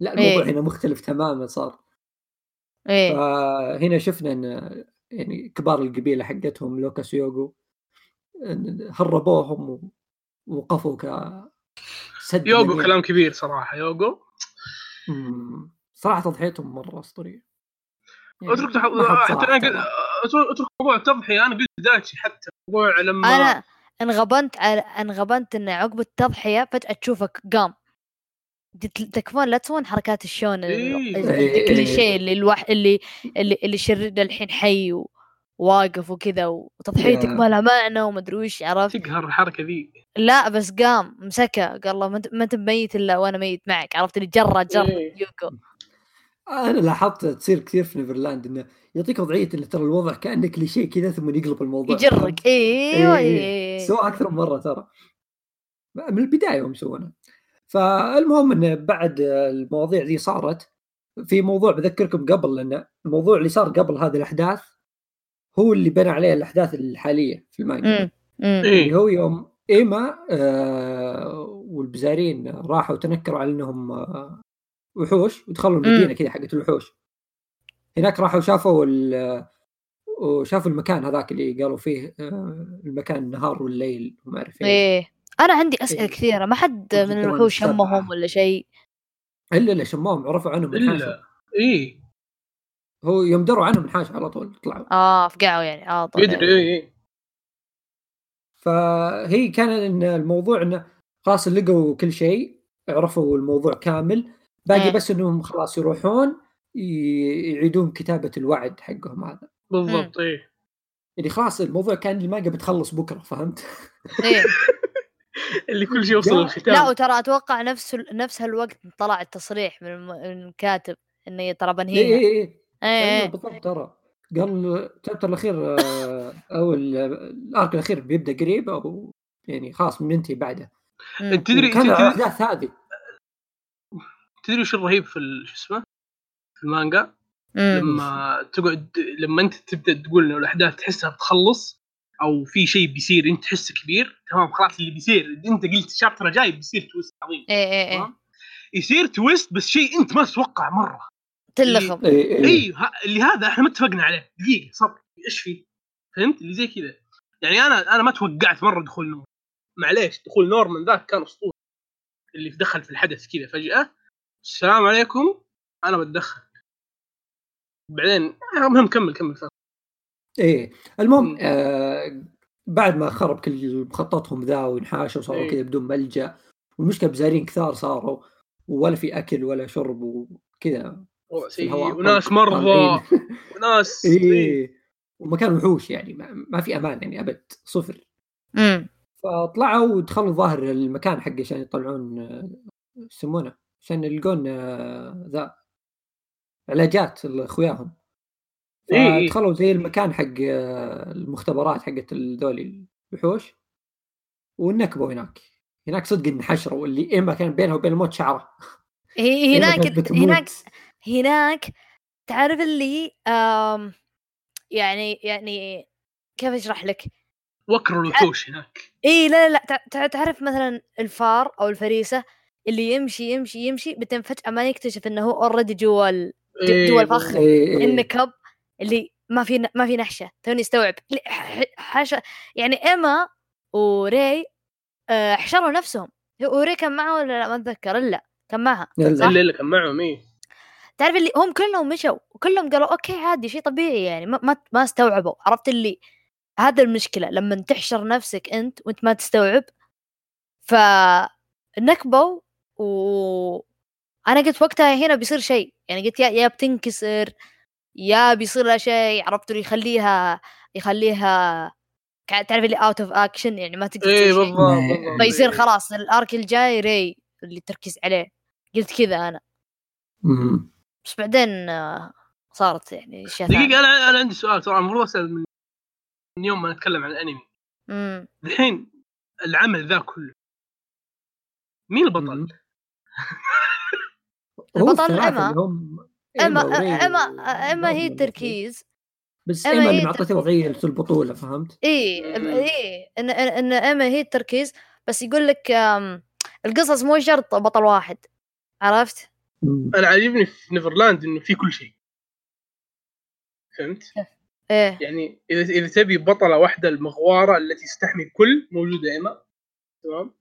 لا الموضوع إيه. هنا مختلف تماما صار إيه فهنا شفنا إن يعني كبار القبيلة حقتهم لوكاس ويوغو إن هربوهم ووقفوا ك سد يوغو منيع. كلام كبير صراحة يوغو مم. صراحة تضحيتهم مرة أسطورية يعني أترك حتى أنا. قل- أترك موضوع التضحية أنا قلت دايتشي حتى موضوع لما أنا انغبنت على انغبنت إن عقب التضحية فجأة تشوفك قام تكفون لا تسوون حركات الشون إيه. إيه. الكليشيه اللي الوح اللي اللي اللي الشرير الحين حي وواقف وكذا وتضحيتك يا. ما لها معنى وما أدري وش عرفت تقهر الحركة ذي لا بس قام مسكه قال له ما أنت ميت إلا وأنا ميت معك عرفت اللي جرى جر إيه. يوغو أنا لاحظت تصير كثير في Neverland إنه يعطيك وضعية ان ترى الوضع كانه كليشيه كذا ثم يقلب الموضوع يجرك أيوه إيه. إيه سوى أكثر من مرة ترى من البداية هم يسوونها فالمهم انه بعد المواضيع ذي صارت في موضوع بذكركم قبل لأن الموضوع اللي صار قبل هذه الأحداث هو اللي بنى عليه الأحداث الحالية في المانجا. امم اللي هو يوم إيما آه والبزارين راحوا تنكروا على إنهم آه وحوش ودخلوا المدينة. كذا حقت الوحوش. هناك راحوا شافوا ال- وشافوا المكان هذاك اللي قالوا فيه آه المكان النهار والليل وما أعرف إيش. إيه. أنا عندي أسئلة إيه. كثيرة ما حد من الوحوش. شمهم ولا شيء. إلا اللي شموهم عرفوا عنهم الا إيه. هو يوم دروا عنهم من حاشا على طول طلعوا. آه فقعوا يعني. آه طيب يدري إيه إيه. فهي كان إن الموضوع إنه خلاص لقوا كل شيء عرفوا الموضوع كامل. باقي إيه. بس إنهم خلاص يروحون يعيدون كتابة الوعد حقهم هذا. بالضبط إيه. يعني خلاص الموضوع كان المانجا بتخلص بكرة فهمت؟ إيه. اللي كل شيء وصل لا. لا للختام وترى أتوقع نفس ال- نفس هالوقت طلع التصريح من الكاتب إنه ترى اي بنهيها. اي اي إيه. بالضبط ترى. قال الشابتر الأخير آه، أو ال- الأرك الأخير بيبدأ قريب أو يعني خلاص بننتهي بعده. أنت تدري كان تدري, الاحداث هذه. تدري وش الرهيب في ال- شو اسمه؟ في المانجا؟ مم. لما تقعد لما أنت تبدأ تقول إنه الأحداث تحسها بتخلص أو في شيء بيصير أنت تحسه كبير تمام خلاص اللي بيصير أنت قلت ال chapter الجاي بيصير twist عظيم إيه إيه إيه. تمام؟ يصير twist بس شيء أنت ما تتوقع مرة. تلخم. اي اي اي ه- اللي هذا إحنا ما اتفقنا عليه دقيقة صبر إيش فيه؟ فهمت؟ اللي زي كذا. يعني أنا أنا ما توقعت مرة دخول نور معليش دخول نورمان ذاك كان اسطوري اللي دخل في الحدث كذا فجأة. السلام عليكم. أنا بتدخل. بعدين المهم كمل كمل فهم. إيه المهم. آه بعد ما خرب كل مخططهم ذا وانحاشوا وصاروا إيه. كذا بدون ملجأ والمشكلة بزارين كثار صاروا ولا في أكل ولا شرب وكذا الهواء وناس. مرضى وناس إيه. إيه ومكان وحوش يعني ما, ما في أمان يعني أبد صفر امم فطلعوا ودخلوا ظاهر المكان حقه عشان يطلعون آه، يسمونه عشان يلقون آه، ذا علاجات لأخوياهم إيه، إيه. فدخلوا زي المكان حق آه، المختبرات حقت ذولي وحوش ونكبوا هناك هناك صدق انحشروا اللي اما كان بينها وبين الموت شعره هي إما هناك. هناك هناك تعرف اللي آم يعني يعني كيف أشرح لك؟ وكروا الوحوش هناك اي لا لا لا تع- تع- تعرف مثلا الفار أو الفريسة اللي يمشي يمشي يمشي بعدين فجأة ما يكتشف إنه هو already جوا إيه، جوا الفخ. إيه إيه. النكب اللي ما في ن- ما في نحشة توني استوعب. حاشا يعني إيما وري آه، حشروا نفسهم. وري كان معه ولا لا؟ ما أتذكر. الا كان معها؟ الا اللي كان معهم إيه. تعرف اللي هم كلهم مشوا وكلهم قالوا okay عادي شيء طبيعي يعني. ما ما, ما استوعبوا. عرفت اللي هذا المشكلة لما تحشر نفسك أنت وأنت ما تستوعب فنكبوا و أنا قلت وقتها هنا بيصير شيء. يعني قلت يا يا بتنكسر يا بيصير لها شيء عرفت اللي يخليها يخليها تعرف اللي out of action يعني ما تقدر شيء بالضبط إيه. بالضبط. فيصير خلاص ال arc الجاي ري اللي تركز عليه. قلت كذا أنا. مم. بس بعدين آه، صارت يعني أشياء دقيقة أنا أنا عندي سؤال. ترى المفروض اسال من يوم ما نتكلم عن الأنمي. امم الحين العمل ذا كله مين البطل؟ البطل هم إما وري إما إما هي. التركيز بس إما اللي معطته. وضعيه في البطولة فهمت؟ اي. اي إن إن إن إما هي التركيز بس يقول لك القصص مو شرط بطل واحد عرفت؟ أنا عاجبني في نيفرلاند إنه في كل شيء فهمت؟ إيه يعني إذا إذا تبي بطلة واحدة المغوارة التي ستحمي الكل موجودة ايما تمام؟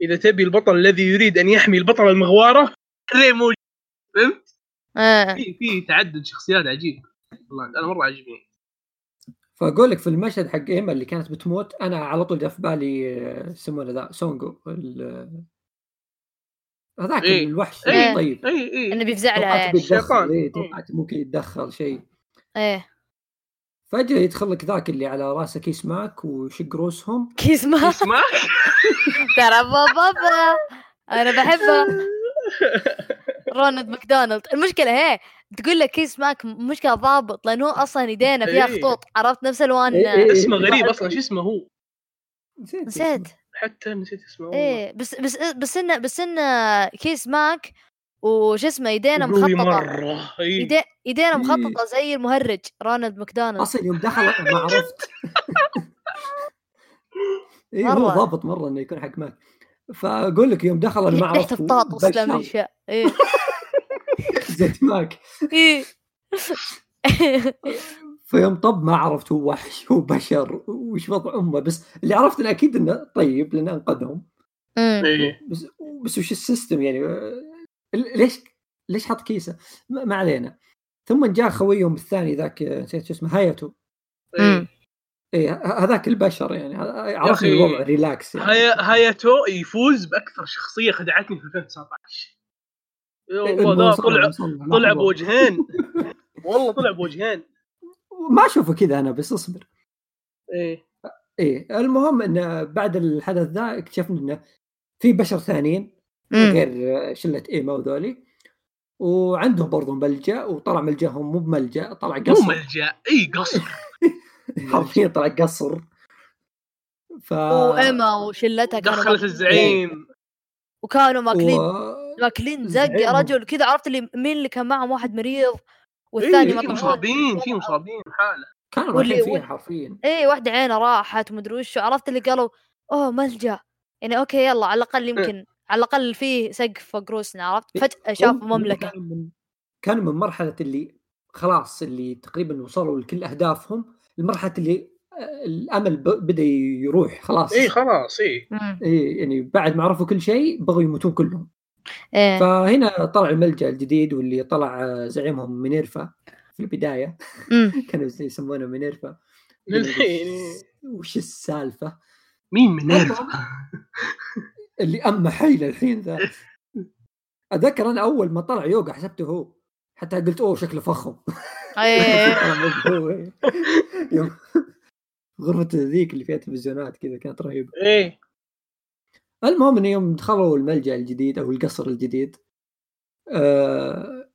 إذا تبي البطل الذي يريد أن يحمي البطلة المغوارة ري موجود فهمت؟ آه. في في تعدد شخصيات عجيب. والله أنا مرة عجبني فأقول لك في المشهد حق إيما اللي كانت بتموت أنا على طول جاء في بالي آه، يسمونه ذا سونجو ال- هذاك إيه. الوحش إيه. الطيب. اي اي إنه بيفزع لها توقعت يعني الشيطان. إيه، إيه. توقعت ممكن يتدخل شيء. إيه. فجأة يدخل لك ذاك اللي على رأسه كيس ماك ويشق روسهم كيس ما اسمع ترى بابا. أنا بحبها رونالد ماكدونالد. المشكلة هي تقول لك كيس ماك مشكلة ضابط لأنه هو أصلا يدينا فيها إيه. خطوط عرفت؟ نفس ألوان إيه، إيه. اسمه غريب أصلا. شو اسمه هو؟ نسيت حتى نسيت اسمه. إيه بس بس بس إنه بس إنه كيس ماك وش اسمه يدينا مخططة. يدي- يدينا. مخططة زي المهرج رونالد ماكدونالد. أصلا يوم دخل ما عرفت. اي هو مرة. ضابط مرة إنه يكون حق ماك. فأقول لك يوم دخل ما ريحه عرفت بطاطس بشر لما يشاء إيه. زيت ماك. إيه. فيوم طب ما عرفت هو وحش هو بشر وش وضع أمه. بس اللي عرفت انه أكيد إنه طيب لأنه أنقذهم. إيه. بس بس وش ال system يعني؟ ليش ليش حط كيسة؟ ما ما علينا. ثم جاء خويهم الثاني ذاك نسيت شو اسمه هايتو. إيه هذاك البشر يعني. عرفني الوضع relax يعني. هاي هاياتو يفوز بأكثر شخصية خدعتني في 2019 يا إيه، الله ذا الموسم طلع طلع. بوجهين. والله طلع بوجهين. ما أشوفه كذا أنا بس اصبر. إيه. إيه المهم انه بعد الحدث ذا اكتشفنا إنه في بشر ثانيين. غير شلة إيما وذولي. وعندهم برضو ملجأ وطلع ملجأهم مو بملجأ طلع مو قصر. ملجأ إي قصر. حرفيا طلع قصر. ف وإيما وشلتها كانوا دخلت الزعيم. وكانوا ماكلين و... ماكلين زق يا. رجل كذا عرفت اللي مين اللي كان معهم؟ واحد مريض والثاني إيه، في مصابين في مصابين حالة. كانوا واللي- واللي- حرفيا. إيه واحدة عينها راحت ومدري وش عرفت اللي قالوا أوه ملجأ. يعني أوكي يلا على الأقل يمكن على الأقل فيه سقف فوق روسنا عرفت؟ فجأة شافوا مملكة. كانوا من كانوا من مرحلة اللي خلاص اللي تقريبا وصلوا لكل أهدافهم لمرحله اللي الأمل. بدأ يروح خلاص. اي خلاص اي. إيه يعني بعد ما عرفوا كل شيء بغوا يموتون كلهم. إيه. فهنا طلع الملجأ الجديد واللي طلع زعيمهم مينيرفا في البداية. كانوا يسمونه مينيرفا. للحين وش السالفة؟ مين من اللي اما حي للحين ذا. أتذكر أنا أول ما طلع يوغا حسبته هو. حتى قلت أوه شكله فخم. إيه. إيه. يوم غرفة ذيك اللي فيها تلفزيونات كذا كانت رهيبة. إيه. المهم إنه يوم دخلوا الملجأ الجديد أو القصر الجديد آه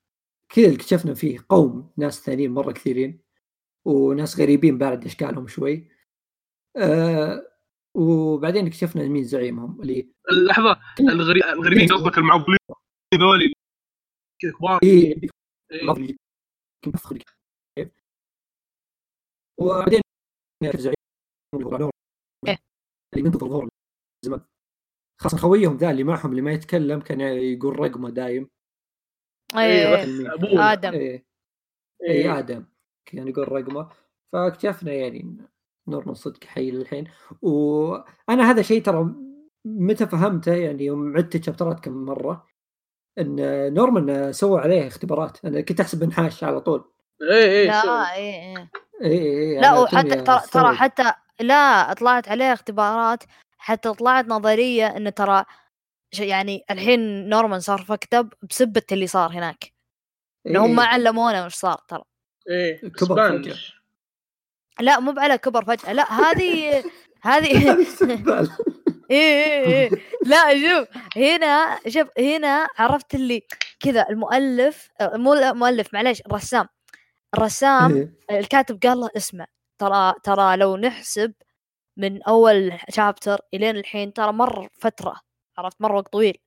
كذا اكتشفنا فيه قوم ناس ثانيين مرة كثيرين وناس غريبين بعد أشكالهم شوي. آه وبعدين اكتشفنا مين زعيمهم اللي الغري- الغريبين قصدك المعضلين ذولي كذا كبار إيه. إيه. مفخر كيف وبعدين زعيم اللي نور إيه. اللي منذ الظهور زمان. خاصة خويهم ذا اللي معهم اللي ما يتكلم كان يقول رقمه دايم. إيه. مين. أبوه. آدم. إيه. اي آدم كان يقول رقمه. فاكتشفنا يعني إن نورمان صدق حي للحين. وأنا هذا شيء ترى متى فهمته يعني يوم عدت الشابترات كم مرة. إن نورمان سووا عليه اختبارات. أنا كنت أحسب انحاش على طول. إيه إيه سوي. لا إيه إيه. اي اي لا وحتى ترى ترى حتى لا طلعت عليه اختبارات حتى طلعت نظرية انه ترى ش- يعني الحين نورمان صار فكتب بسبة اللي صار هناك. انهم ما علمونا وش صار ترى. إيه كبر اسبانيش لا مو على كبر فجأة لا هذه هذه إيه إيه إيه لا شوف هنا شوف هنا عرفت اللي كذا المؤلف آه، مو المؤلف معليش الرسام الرسام إيه. الكاتب قال له اسمع ترى ترى لو نحسب من أول شابتر إلين الحين ترى مر فترة عرفت مر وقت طويل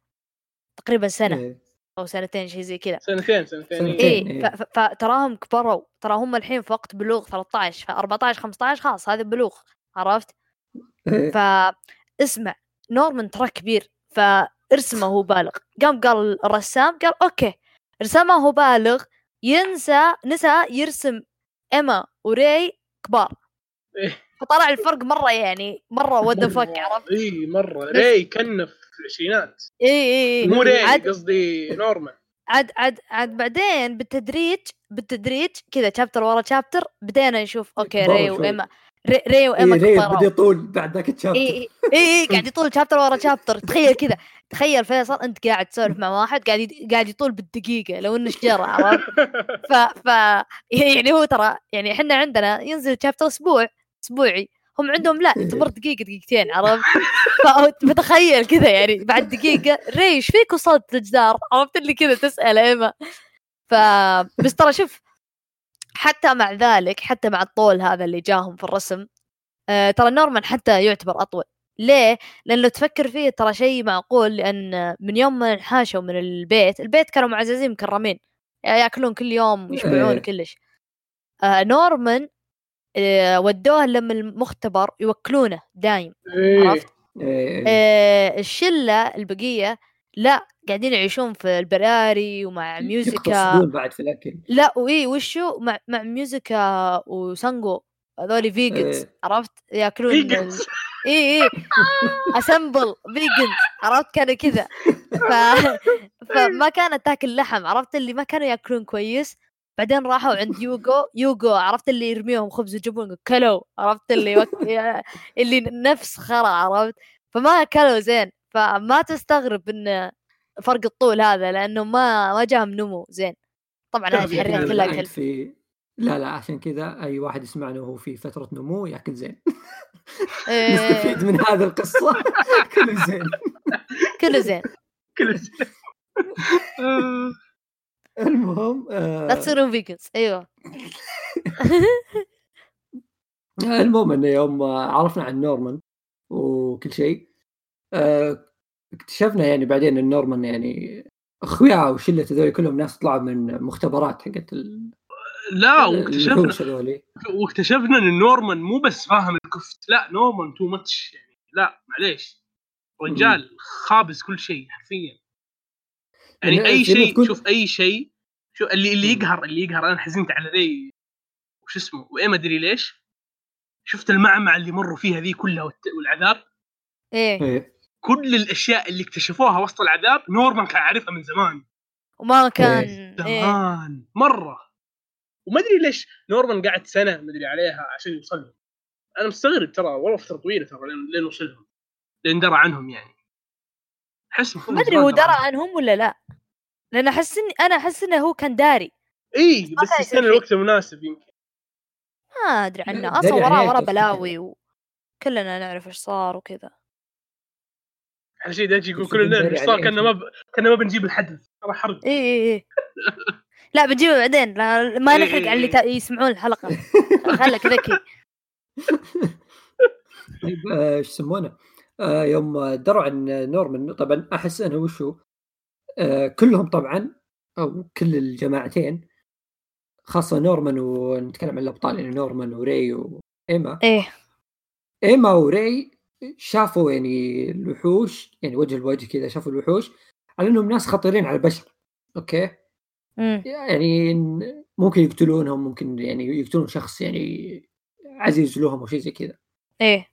تقريبا سنة إيه. أو سنتين شيء زي كذا سنتين سنتين. إيه. إيه. ف- ف- فتراهم كبروا ترى هم الحين في وقت بلوغ 13 ف 14 15 خلاص هذا بلوغ عرفت إيه. فاسمع نورمان ترى كبير فارسمه هو بالغ. قام قال الرسام قال أوكي. رسمه هو بالغ ينسى نسى يرسم إيما وري كبار. إيه. فطلع الفرق مرة يعني مرة what the fuck عرفت؟ اي مرة. ري كنا في العشرينات. اي اي مو ري قصدي نورمان عاد عاد عاد بعدين بالتدريج بالتدريج كذا chapter ورا chapter بدينا نشوف أوكي ري. وإيما. ري, ري وايما إيه، ري كبروا بدا يطول بعد ذاك ال chapter. اي اي اي قاعد يطول chapter ورا chapter. تخيل كذا تخيل فيصل أنت قاعد تسولف مع واحد قاعد قاعد يطول بالدقيقة لو إنه شجرة عرفت؟ ف ف يعني هو ترى يعني إحنا عندنا ينزل chapter أسبوع أسبوعي. هم عندهم لا تمر دقيقة دقيقتين عرفت؟ فتخيل كذا يعني بعد دقيقة. ري إيش فيك وصلت الجدار عرفت اللي كذا تسال ايما ف بس ترى شوف حتى مع ذلك حتى مع الطول هذا اللي جاهم في الرسم آه، ترى نورمان حتى يعتبر أطول ليه؟ لأن لو تفكر فيه ترى شيء معقول لأن من يوم ما انحاشوا من البيت، البيت كانوا معززين مكرمين يأكلون كل يوم ويشبعون إيه. كلش. آه نورمان آه ودوه لما المختبر يوكلونه دايم إيه. عرفت؟ إيه. آه الشلة البقية لا قاعدين يعيشون في البراري ومع ميوزيكا. يقتصدون بعد في الأكل. لا وإيه وشو؟ مع مع ميوزيكا وسانجو. هذول vegans إيه. عرفت؟ يأكلون vegans. اي اي simple vegans عرفت؟ كانوا كذا. ف... فما كانت تاكل لحم عرفت؟ اللي ما كانوا يأكلون كويس. بعدين راحوا عند يوغو. يوغو عرفت؟ اللي يرميهم خبز وجبن كلوا. عرفت؟ اللي وك... اللي نفس خرا عرفت؟ فما اكلوا زين. فما تستغرب إن فرق الطول هذا لأنه ما ما جاهم نمو زين. طبعا الحريات يعني كلها كل في لا لا عشان كذا أي واحد يسمعنا وهو في فترة نمو ياكل زين. إيه، نستفيد من هذه القصة. كله زين. كله زين. كل شيء. آه. المهم لا آه تصيرون فيجنز أيوه. المهم إنه يوم عرفنا عن نورمان وكل شيء. آه اكتشفنا يعني بعدين إن نورمان يعني أخوياه وشلة هذول كلهم ناس طلعوا من مختبرات حقت ال- لا واكتشفنا واكتشفنا إن نورمان مو بس فاهم الكفت. لا نورمان too much يعني. لا معليش. رجال خابز كل شيء حرفيا. يعني يعني أي شيء تقول- شوف أي شيء. شو اللي اللي. يقهر اللي يقهر. أنا حزنت على ذي. وش اسمه؟ وإيه ما أدري ليش. شفت المعمعة اللي مروا فيها ذي كلها والعذاب؟ إيه. إيه. كل الأشياء اللي اكتشفوها وسط العذاب نورمان كان عارفها من زمان. وما كان إيه. زمان مرة. وما أدري ليش نورمان قعد سنة ما أدري عليها عشان يوصلهم. أنا مستغرب ترى والله فترة طويلة ترى لين لين وصلهم. لين درى عنهم يعني. أحس ما أدري هو درى عنهم. ولا لا. لأن أحس اني أنا أحس إنه هو كان داري. إي بس يستنى يصير الوقت المناسب يمكن. ما أدري عنه. لا، أصلا وراه إيه وراه بلاوي وكلنا نعرف إيش صار وكذا. على شيء داجي يقول بس كل الليل دري إيش صار؟ كنا ما ب... كنا ما بنجيب الحدث. ترى حرب اي اي اي لا بنجيبه بعدين. لا ما إيه نحرق إيه على اللي إيه. يسمعون الحلقة. خلك ذكي. آه، إيش يسمونه؟ آه، يوم دروا عن نورمان طبعا احس أنا وشو آه، كلهم طبعا أو كل الجماعتين خاصة نورمان ونتكلم عن الأبطال يعني نورمان وري وايما إيه. إيما وري شافوا يعني الوحوش يعني وجه لوجه كذا شافوا الوحوش على إنهم ناس خطيرين على البشر أوكي؟ امم يعني ممكن يقتلونهم ممكن يعني يقتلون شخص يعني عزيز لهم أو شيء زي كذا. إيه.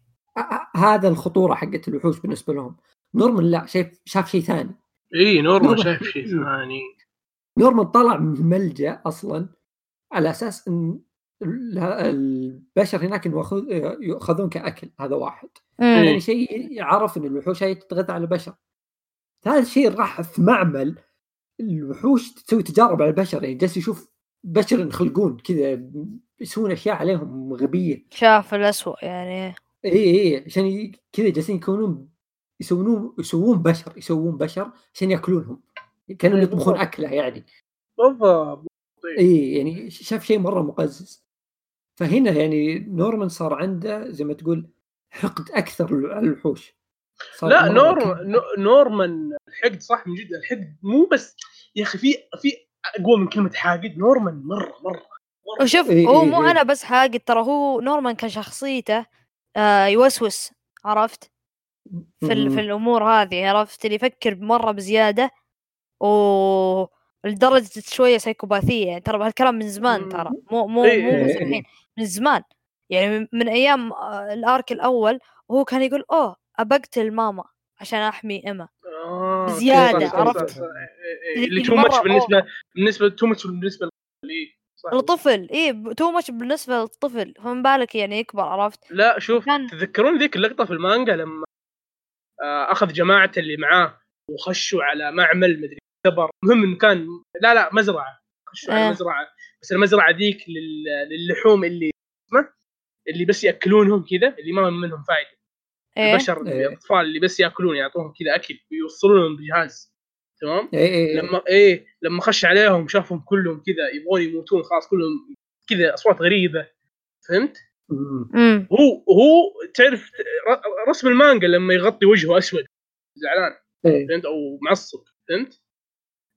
هذا الخطورة حقت الوحوش بالنسبة لهم. نورمان لا شايف شاف شيء ثاني. إي نورمان. شايف شيء ثاني. نورمان طلع من ملجأ أصلا على أساس إن البشر هناك يأخذ- يؤخذون كأكل هذا واحد. يعني شيء عرف إن الوحوش هاي تتغذى على البشر. ثالث شيء راح في معمل الوحوش تسوي تجارب على البشر يعني جالس يشوف بشر ينخلقون كذا يسوون أشياء عليهم غبية. شاف الأسوأ يعني. اي اي عشان ي- كذا جالسين يكونون يسوون يسوون بشر يسوون بشر عشان يأكلونهم. كانوا إيه، يطبخون. أكلة يعني. بالضبط. اي يعني شاف شيء مرة مقزز. فهنا يعني نورمان صار عنده زي ما تقول حقد أكثر على الوحوش صار لا نور نورمان الحقد صح من جد الحقد مو بس يا أخي في في أقوى من كلمة حاقد نورمان مره مره مرة. وشوف إيه هو إيه مو إيه. أنا بس حاقد ترى هو نورمان كشخصيته آه يوسوس عرفت في ال- في. الأمور هذه عرفت اللي يفكر مره بزيادة و لدرجة شوية سيكوباثيه يعني ترى بهالكلام من زمان ترى مو مو إيه مو إيه بس إيه. الحين من زمان يعني من- أيام آه، الارك الأول وهو كان يقول أوه أبقتل ماما عشان أحمي ايما آه، بزيادة، صح، صح، عرفت؟ صح. إيه، إيه، اللي- too much بالنسبة بالنسبة too much بالنسبة للطفل، إيه،. الطفل إيه too much بالنسبة للطفل فما بالك يعني يكبر عرفت لا شوف كان- تذكرون ذيك اللقطة في المانجا لما آه، أخذ جماعة اللي معاه وخشوا على معمل مدري اختبر المهم إنه كان لا لا مزرعة خشوا على آه. مزرعة بس المزرعه ذيك لل- للحوم اللي اللي بس يأكلونهم كذا اللي ما منهم فائده إيه. البشر إيه. الأطفال اللي بس يأكلون يعطوهم كذا أكل ويوصلون لهم بجهاز تمام اي اي لما إيه لما خش عليهم شافهم كلهم كذا يبغون يموتون خلاص كلهم كذا أصوات غريبة. فهمت؟ مم. هو هو تعرف رسم المانجا لما يغطي وجهه أسود زعلان. إيه. فهمت؟ أو معصب. فهمت؟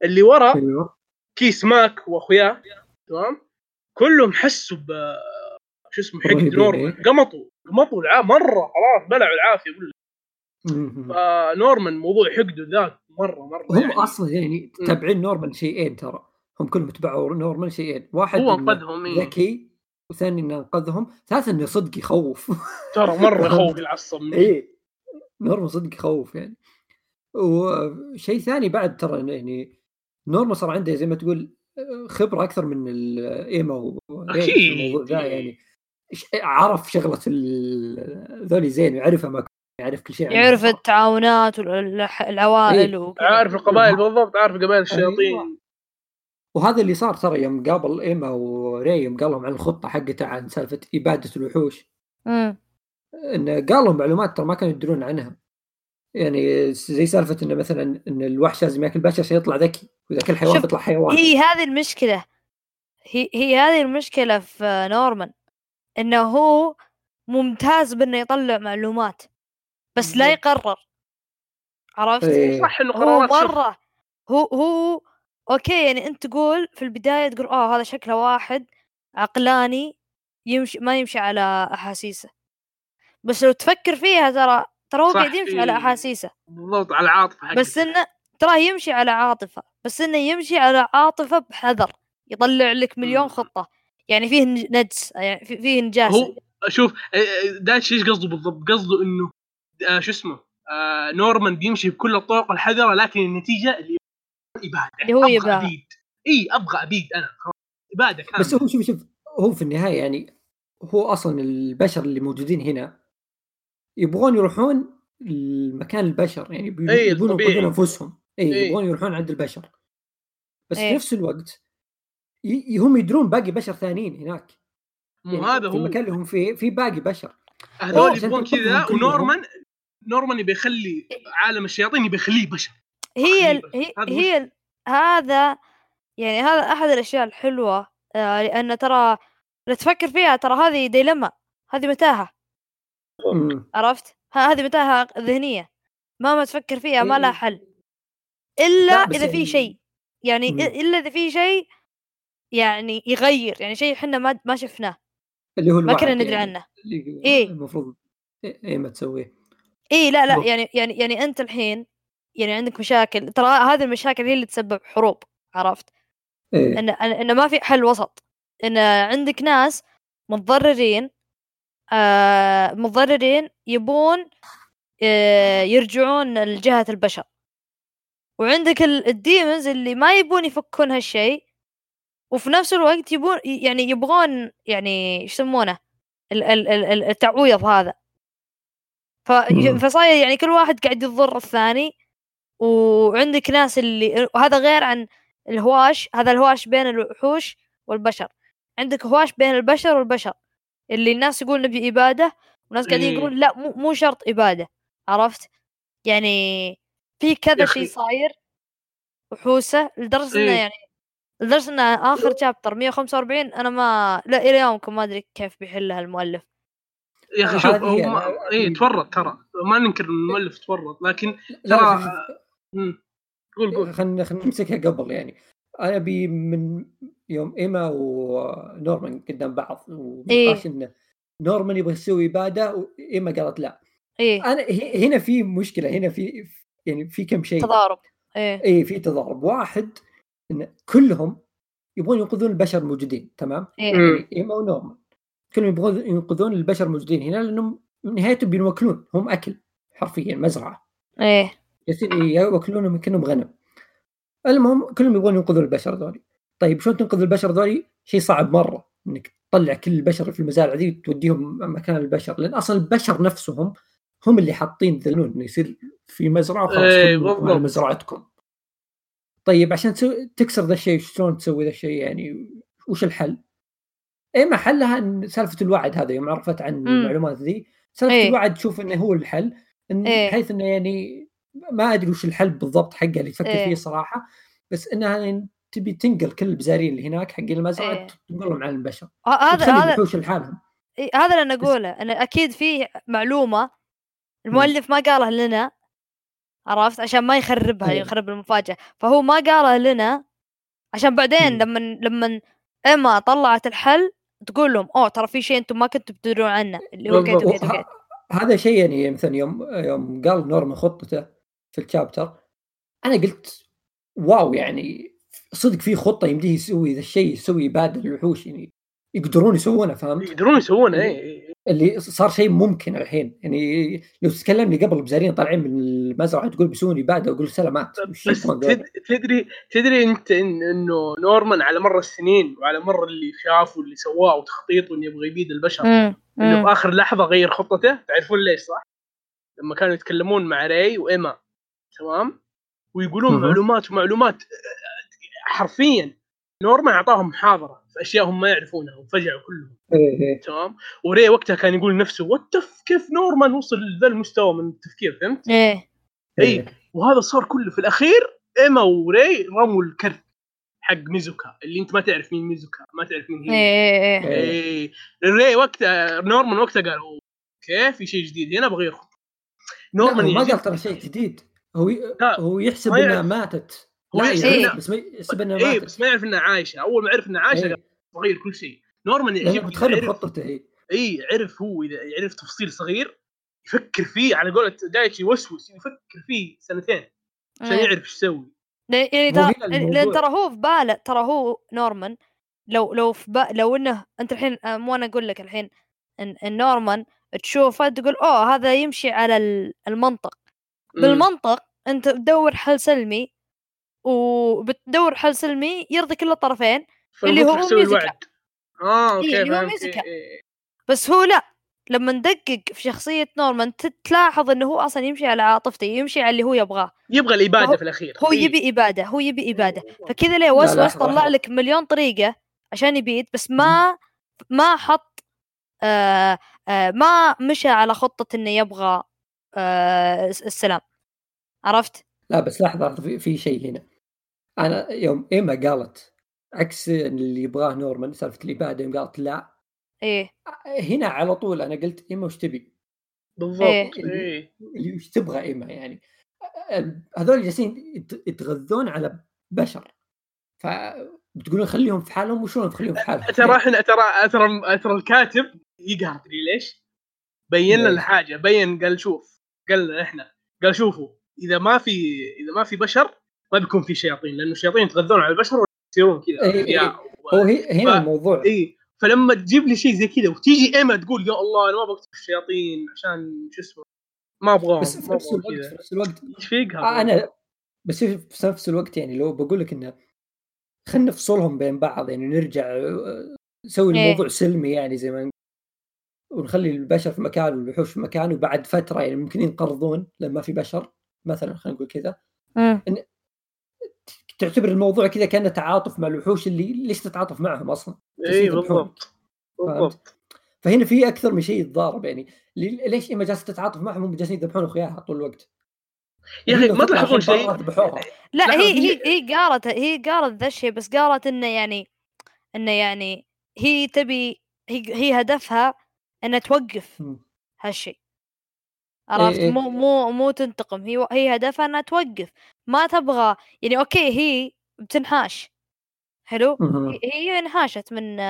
اللي ورا أيوه. كيس ماك وأخوياه. تمام؟ كلهم حسوا ب شو اسمه حق نورمان إيه. قمطوا قمطوا الع... مرة خلاص بلعوا العافية مم. فنورمان موضوع حقده ذاك مرة مرة هم يعني أصلا يعني. تابعين نورمان شيئين ترى هم كلهم تبعوا نورمان شيئين واحد هو أنقذهم إيه. ذكي وثاني إنه أنقذهم ثالثا إنه صدق يخوف ترى مرة يخوف العصب. اي نورمان صدق يخوف يعني وشيء ثاني بعد ترى يعني نورمان صار عنده زي ما تقول خبرة أكثر من الايما أكيد. الموضوع ذا يعني عرف شغلة ال- ذولي زين ويعرفها ما يعرف كل شيء. يعرف التعاونات والعوائل إيه. وكذا عارف القبائل بالضبط عارف قبائل الشياطين أيوة. وهذا اللي صار ترى يوم قابل ايما وري يوم قال لهم عن الخطة حقته عن سالفة إبادة الوحوش امم انه قال لهم معلومات ترى ما كانوا يدرون عنها يعني زي سالفة إنه مثلا إن الوحش لازم ياكل بشر عشان يطلع ذكي واذا كل حيوان بيطلع حيوان. هي هذه المشكلة. هي هي هذه المشكلة في نورمان إنه هو ممتاز بإنه يطلع معلومات بس لا. يقرر. عرفت؟ إيه. صح إنه هو مرة هو هو أوكي يعني أنت تقول في البداية تقول آه هذا شكله واحد عقلاني يمشي ما يمشي على أحاسيسه. بس لو تفكر فيها ترى ترى هو قاعد يمشي على إيه. أحاسيسه. بالضبط على العاطفة حقته. بس إنه تراه يمشي على عاطفة بس إنه يمشي على عاطفة بحذر يطلع لك مليون مم. خطة. يعني فيه نج- نجس يعني في- فيه نجاسة. هو شوف آه، دايتشي إيش قصده بالضبط؟ قصده إنه آه، شو اسمه؟ آه، نورمان بيمشي بكل الطرق الحذرة لكن النتيجة اللي إبادة. اللي هو أبغى إي أبغى أبيد أنا. خلاص إبادة كاملة. بس هو شوف شوف هو في النهاية يعني هو أصلا البشر اللي موجودين هنا يبغون يروحون المكان البشر يعني الطبيعي. ينقذون أنفسهم. اي إيه. يبغون يروحون عند البشر بس في إيه. نفس الوقت ي- هم يدرون باقي بشر ثانيين هناك مو يعني هذا في هو المكان اللي هم فيه في باقي بشر هذول يبغون كذا. ونورمان نورمان يبي يخلي عالم الشياطين يبي يخليه بشر هي ال-. هي, هذا هي ال- هذا يعني هذا أحد الأشياء الحلوة آه لأن ترى لو تفكر فيها ترى هذه ديلما هذه متاهة. عرفت؟ هذه متاهة ذهنية مهما تفكر فيها ما لها إيه. حل إلا إذا في يعني- شيء. يعني مم. إلا إذا في شيء يعني يغير. يعني شيء إحنا ما ما شفناه. اللي هو ما كنا ندري يعني عنه. اللي إيه. المفروض إيه ما تسويه. اي لا لا يعني يعني يعني أنت الحين يعني عندك مشاكل. ترى هذه المشاكل هي اللي تسبب حروب عرفت؟ إيه. ان إن ما في حل وسط. إن عندك ناس متضررين آه متضررين يبون آه يرجعون لجهة البشر. وعندك ال- ال demons اللي ما يبون يفكون هالشيء وفي نفس الوقت يبون يعني يبغون يعني يسمونه؟ ال- ال- ال- ال- التعويض هذا. ف... فصاير يعني كل واحد قاعد يضر الثاني وعندك ناس اللي وهذا غير عن الهواش هذا الهواش بين الوحوش والبشر. عندك هواش بين البشر والبشر اللي الناس يقول نبي إبادة وناس قاعدين إيه. يقولون لا مو مو شرط إبادة عرفت؟ يعني في كذا شيء. صاير وحوسة لدرجة إنه إيه. يعني لدرجة إنه آخر شابتر 145 أنا ما لا إلى يومكم ما أدري كيف بيحلها المؤلف. يا أخي شوف هو ما... اي تورط ترى. ما ننكر إن المؤلف تورط لكن ترى. قول قول. خلينا خلينا نمسكها قبل يعني. أنا أبي من يوم إيما ونورمان قدام بعض ونقاش إنه نورمان يبغى يسوي إبادة وإيما قالت لا. إيه. أنا هنا في مشكلة هنا في يعني في كم شيء؟ تضارب. إيه. اي في تضارب. واحد إن كلهم يبغون ينقذون البشر الموجودين تمام؟ إيه. يعني ايما ونورمان كلهم يبغون ينقذون البشر الموجودين هنا لأنهم نهايتهم بينوكلون. هم أكل حرفيا مزرعة. إيه. يصير ياكلونهم كأنهم غنم. المهم كلهم يبغون ينقذون البشر ذولي. طيب شلون تنقذ البشر ذولي؟ شيء صعب مرة إنك تطلع كل البشر في المزارع ذي وتوديهم مكان البشر. لأن أصلا البشر نفسهم هم اللي حاطين ذلون إنه يصير في مزرعة وخلاص إيه،. مزرعتكم طيب عشان تسوي تكسر ذا الشيء شلون تسوي ذا الشيء يعني وش الحل؟ اي ما حلها إن سالفة الوعد هذا يوم عرفت عن مم. المعلومات ذي سالفة إيه. الوعد تشوف إنه هو الحل إن إيه. بحيث إنه يعني ما أدري وش الحل بالضبط حقه اللي تفكر إيه. فيه صراحة بس انها يعني تبي تنقل كل البزارين اللي هناك حقين المزرعة إيه. تنقلهم على البشر ه- هذا هذا الوحوش لحالهم إيه، هذا اللي أنا أقوله أنا أكيد في معلومة المؤلف ما قالها لنا عرفت عشان ما يخربها أيوة. يخرب المفاجأة فهو ما قالها لنا عشان بعدين. لما لما إما طلعت الحل تقول لهم أوه ترى في شيء أنتم ما كنتوا تدرون عنه اللي هو بالضبط. وكيت وكيت هذا شيء يعني مثلا يوم يوم قال نورمان خطته في ال chapter أنا قلت wow يعني صدق في خطة يمديه يسوي ذا الشيء يسوي اباده للوحوش يعني يقدرون يسوونه فهمت؟ يقدرون يسوونه اي اللي صار شيء ممكن الحين يعني لو تتكلمني قبل بزارين طالعين من المزرعة تقول بيسوون اباده واقول سلامات وش بس؟ تد- تدري تدري أنت إن- إنه نورمان على مر السنين وعلى مر اللي شافه واللي سواه وتخطيطه إنه يبغى يبيد البشر مم. إنه مم. في اخر لحظة غير خطته تعرفون ليش صح؟ لما كانوا يتكلمون مع راي وإيما تمام؟ ويقولون مهم. معلومات ومعلومات حرفيا نورمان أعطاهم محاضرة في أشياء هم ما يعرفونها وفجعوا كلهم إيه إيه. تمام؟ وري وقتها كان يقول لنفسه what كيف نورمان وصل لذا المستوى من التفكير فهمت؟ إيه إي. إيه. وهذا صار كله في الأخير إيما وري رموا الكرت حق ميوزيكا اللي أنت ما تعرف مين ميوزيكا ما تعرف مين هي إيه إيه اي ري وقتها نورمان وقتها قال "أوه، كيف في شيء جديد هنا بغير نورمان ما قال ترى شيء جديد هو هو يحسب إنها. ماتت هو يعني إنها- بس ما يحسب انها اي ماتت بس ما يعرف انها عايشه أول ما عرف انها عايشه إيه. قال بغير كل شيء نورمان يعجبني بتخرب يعرف خطته هي اي عرف هو إذا يعرف تفصيل صغير يفكر فيه على قولة دايتشي يوسوس يفكر فيه سنتين عشان إيه. يعرف إيش يسوي يعني ترى. لأن ترى هو في باله ترى هو نورمان لو لو في با لو انه أنت الحين آه، مو أنا أقول لك الحين ان, إن نورمان تشوفه تقول أوه هذا يمشي على ال- المنطق. بالمنطق أنت تدور حل سلمي وبتدور حل سلمي يرضي كل الطرفين اللي هو يسوي ميوزيكا. الوعد آه okay إيه، اللي هو فهمت. ميوزيكا. إيه، إيه. بس هو لا لما ندقق في شخصية نورمان تلاحظ إنه هو أصلا يمشي على عاطفته يمشي على اللي هو يبغاه يبغى الإبادة فهو- في الأخير هو إيه. يبي إبادة هو يبي إبادة إيه. فكذا ليه وسوس طلع. لك مليون طريقة عشان يبيد بس ما ما حط آه آه ما مشى على خطة إنه يبغى آه الس- السلام عرفت؟ لا بس لحظة لحظة، في, في شيء هنا أنا يوم إيما قالت عكس اللي يبغاه نورمان سالفة الاباده يوم قالت لا إيه هنا على طول أنا قلت إيما وش تبي؟ بالضبط إيه. إيه اللي وش تبغى إيما يعني هذول جالسين يت- يتغذون على بشر فبتقولون خليهم في حالهم وشلون تخليهم في حالهم؟ ترى إحنا ترى ترى ترى الكاتب يقهر تدري ليش؟ بين لنا؟ الحاجة بين قال شوف قال لنا إحنا قال شوفوا إذا ما في إذا ما في بشر ما بيكون في شياطين لأنه الشياطين يتغذون على البشر ويصيرون كذا إيه، إيه. و- هو هي هنا ف- الموضوع إي فلما تجيب لي شيء زي كذا وتيجي إيما تقول يا الله أنا ما بكتب الشياطين عشان شو اسمه ما أبغاهم بس في نفس الوقت في نفس الوقت إيش في يقهر آه، أنا بس في نفس الوقت يعني لو بقول لك إنه خلينا نفصلهم بين بعض يعني نرجع آه، نسوي إيه. الموضوع سلمي يعني زي ما نقول. ونخلي البشر في مكان والوحوش في مكان وبعد فترة يعني ممكن ينقرضون لما ما في بشر مثلا خلينا نقول كذا. تعتبر الموضوع كذا كأنه تعاطف مع الوحوش اللي ليش تتعاطف معهم أصلا؟ اي. إيه، بالضبط بالضبط فهنا في أكثر من شيء يتضارب يعني لي- ليش إما جالسه تتعاطف معهم هم جالسين يذبحون أخوياها طول الوقت يا أخي ما تلاحظون شيء. لا هي هي- هي قالت هي قالت ذا الشيء بس قالت إنه يعني إنه يعني هي تبي هي هي هدفها إنها توقف. هالشيء عرفت؟ إيه. مو مو مو تنتقم. هي هي هدفها إنها توقف. ما تبغى يعني okay هي بتنحاش حلو. هي- انحاشت من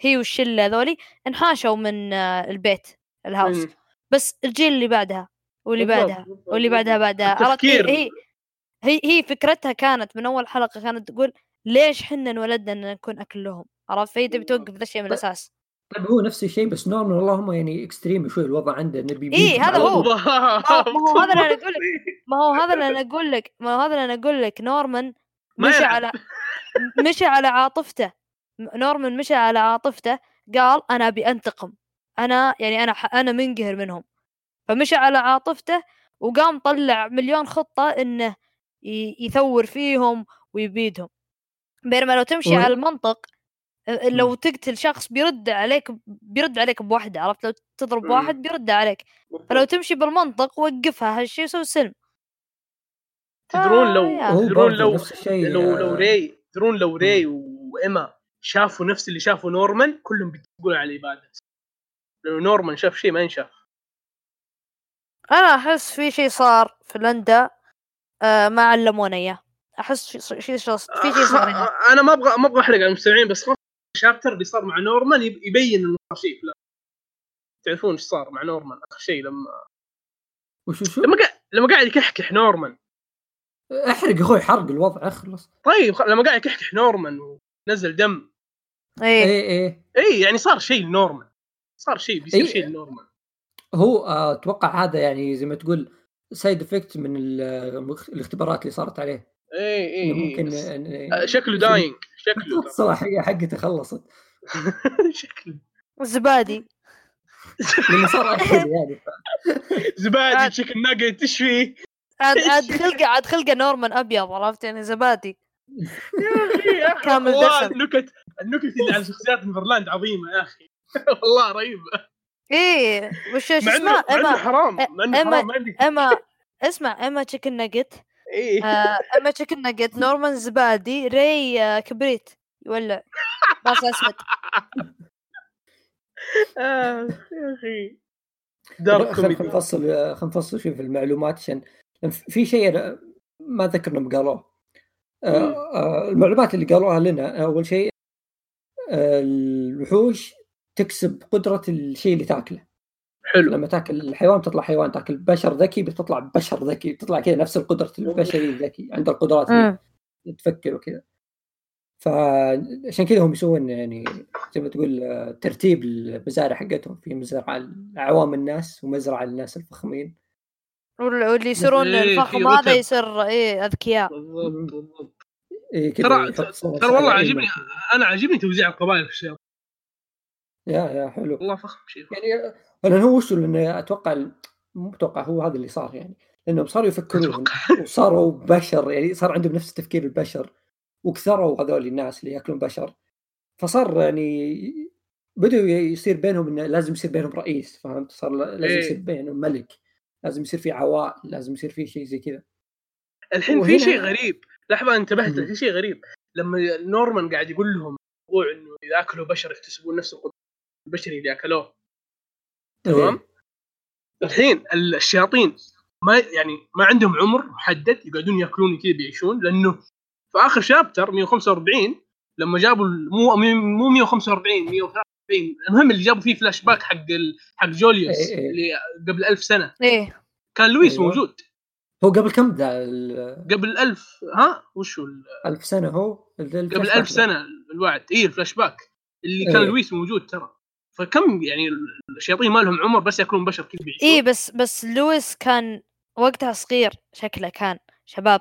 هي والشلة ذولي انحاشوا من البيت ال house. مم. بس الجيل اللي بعدها واللي بالضبط، بعدها واللي بعدها. بعدها. التفكير. هي هي هي فكرتها كانت من أول حلقة كانت تقول ليش حنا انولدنا إن نكون أكل لهم؟ عرفت؟ فهي تبي توقف ذا الشيء من. الأساس. طيب هو نفس الشيء بس نورمان اللهم يعني extreme شوي الوضع عنده نبي بيجي هذا هو. ما هو هذا اللي أنا أقول لك. ما هو هذا اللي أنا أقول لك ما هو هذا اللي أنا أقول لك نورمان ما مشى. على مشى على عاطفته نورمان مشى على عاطفته قال أنا أبي أنتقم أنا يعني أنا ح- أنا منقهر منهم فمشى على عاطفته وقام طلع مليون خطة إنه ي- يثور فيهم ويبيدهم بينما لو تمشي هو- على المنطق لو تقتل شخص بيرد عليك بيرد عليك بواحدة عرفت؟ لو تضرب مم. واحد بيرد عليك. فلو تمشي بالمنطق وقفها هالشيء وسوي سلم. تدرون لو آه،. هو تدرون لو لو لو آه، ري تدرون لو ري وايما شافوا نفس اللي شافوا نورمان كلهم بيتقولوا على الإبادة. لو نورمان شاف شيء ما ينشاف. أنا أحس في شيء صار في لامدا آه ما علمونا إياه. أحس في شيء في شيء صار أنا ما أبغى ما أبغى أحرق على المستمعين بس ال chapter اللي صار مع نورمان يب- يبين إنه صار شيء. لا. تعرفون إيش صار مع نورمان آخر شيء لما وشو شو لما قاعد لما قاعد يكحكح نورمان. احرق أخوي حرق الوضع اخلص. طيب خ- لما قاعد يكحكح نورمان ونزل دم. إيه. إيه إيه. اي يعني صار شيء لنورمان. صار شيء بيصير إيه. شيء لنورمان. هو آه، أتوقع هذا يعني زي ما تقول side effect من ال- الاختبارات اللي صارت عليه. اي اي اي ممكن إن- آه، شكله dying شكله. الصلاحيه حقته خلصت. شكله. زبادي. لأنه صار يعني. زبادي. chicken nugget إيش فيه؟ عاد عاد خلقه عاد خلقه نورمان أبيض عرفت؟ يعني زبادي. يا أخي يا أخي كامل والله دسم. النكت النكت اللي على شخصيات نيفرلاند عظيمة يا أخي. والله رهيبة. إيه وش شو مع انه اسمها مع إنه اما حرام مع إنه إما- حرام ما عندك اما اسمع اما chicken nugget أما chicken nugget نورمان زبادي ري آه كبريت يولع باص أسود. آه، يا أخي. خلينا كوميدي. نفصل خلينا نفصل شوي في المعلومات عشان في شيء ما ذكر إنهم قالوه. آه،. آه، المعلومات اللي قالوها لنا أول شيء آه، الوحوش تكسب قدرة الشيء اللي تاكله. حلو. لما تاكل الحيوان تطلع حيوان تاكل بشر ذكي بتطلع بشر ذكي تطلع كذا نفس القدرة البشري الذكي عنده القدرات اللي مم. تفكر وكذا. فعشان كذا هم يسوون يعني زي ما تقول آه، ترتيب المزارع حقتهم. في مزرعة لعوام الناس ومزرعة للناس الفخمين. وال- واللي يصيرون إيه، الفخم هذا. يصير إيه أذكياء. بالضبط بالضبط. إيه ترى ترى والله عاجبني. أنا عاجبني توزيع القبائل في الشيء يا يا حلو. والله فخم شيء. يعني لأن هو وش لأنه أتوقع مو أتوقع هو هذا اللي صار يعني. لأنهم صاروا يفكرون وصاروا بشر يعني صار عندهم نفس تفكير البشر. وكثروا هذول الناس اللي يأكلون بشر. فصار يعني بدوا يصير بينهم انه لازم يصير بينهم رئيس فهمت؟ صار لازم إيه. يصير بينهم ملك. لازم يصير في عوائل لازم يصير في شيء زي كذا. الحين في شيء غريب. لحظة انتبهت. في شيء غريب. لما نورمان قاعد يقول لهم موضوع إنه اذا اكلوا بشر يكتسبون نفس القدرة. البشري اللي أكلوه. تمام؟ الحين الشياطين ما يعني ما عندهم عمر محدد يقعدون يأكلون كذا بيعيشون لأنه في آخر chapter 145 لما جابوا مو مو 145 143 المهم اللي جابوا فيه فلاش باك حق ال... حق جوليوس إيه إيه. اللي قبل ألف سنة. إيه. كان لويس أيوة. موجود. هو قبل كم ذا ال- قبل ألف ها؟ وش هو ال- ألف سنة هو؟ قبل ألف. سنة الوعد. اي الفلاش باك اللي كان إيه. لويس موجود ترى. فكم يعني الشياطين ما لهم عمر بس ياكلون بشر كذا بيعيشون إيه بس بس لويس كان وقتها صغير شكله كان شباب.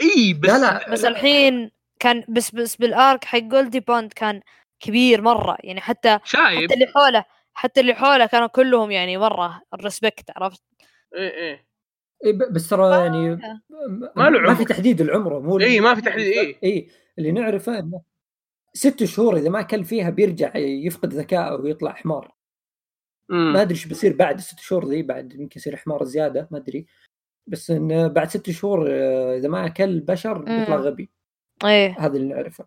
اي بس لا لا. بس الحين كان بس بس بال arc حق جولدي بوند كان كبير مرة. يعني حتى شايب. حتى اللي حوله حتى اللي حوله كانوا كلهم يعني مرة ال respect عرفت؟ إيه إيه. إيه ب- بس ترى يعني ما له ما في. تحديد العمر مو اي ما في تحديد إيه. اي اللي نعرفه إنه ست شهور إذا ما كل فيها بيرجع يفقد ذكائه ويطلع حمار. مم. ما أدري إيش بيصير بعد الست شهور ذي بعد يمكن يصير حمار زيادة ما أدري. بس انه بعد ست شهور آه، إذا ما أكل بشر بيطلع. غبي. إيه. هذا اللي نعرفه.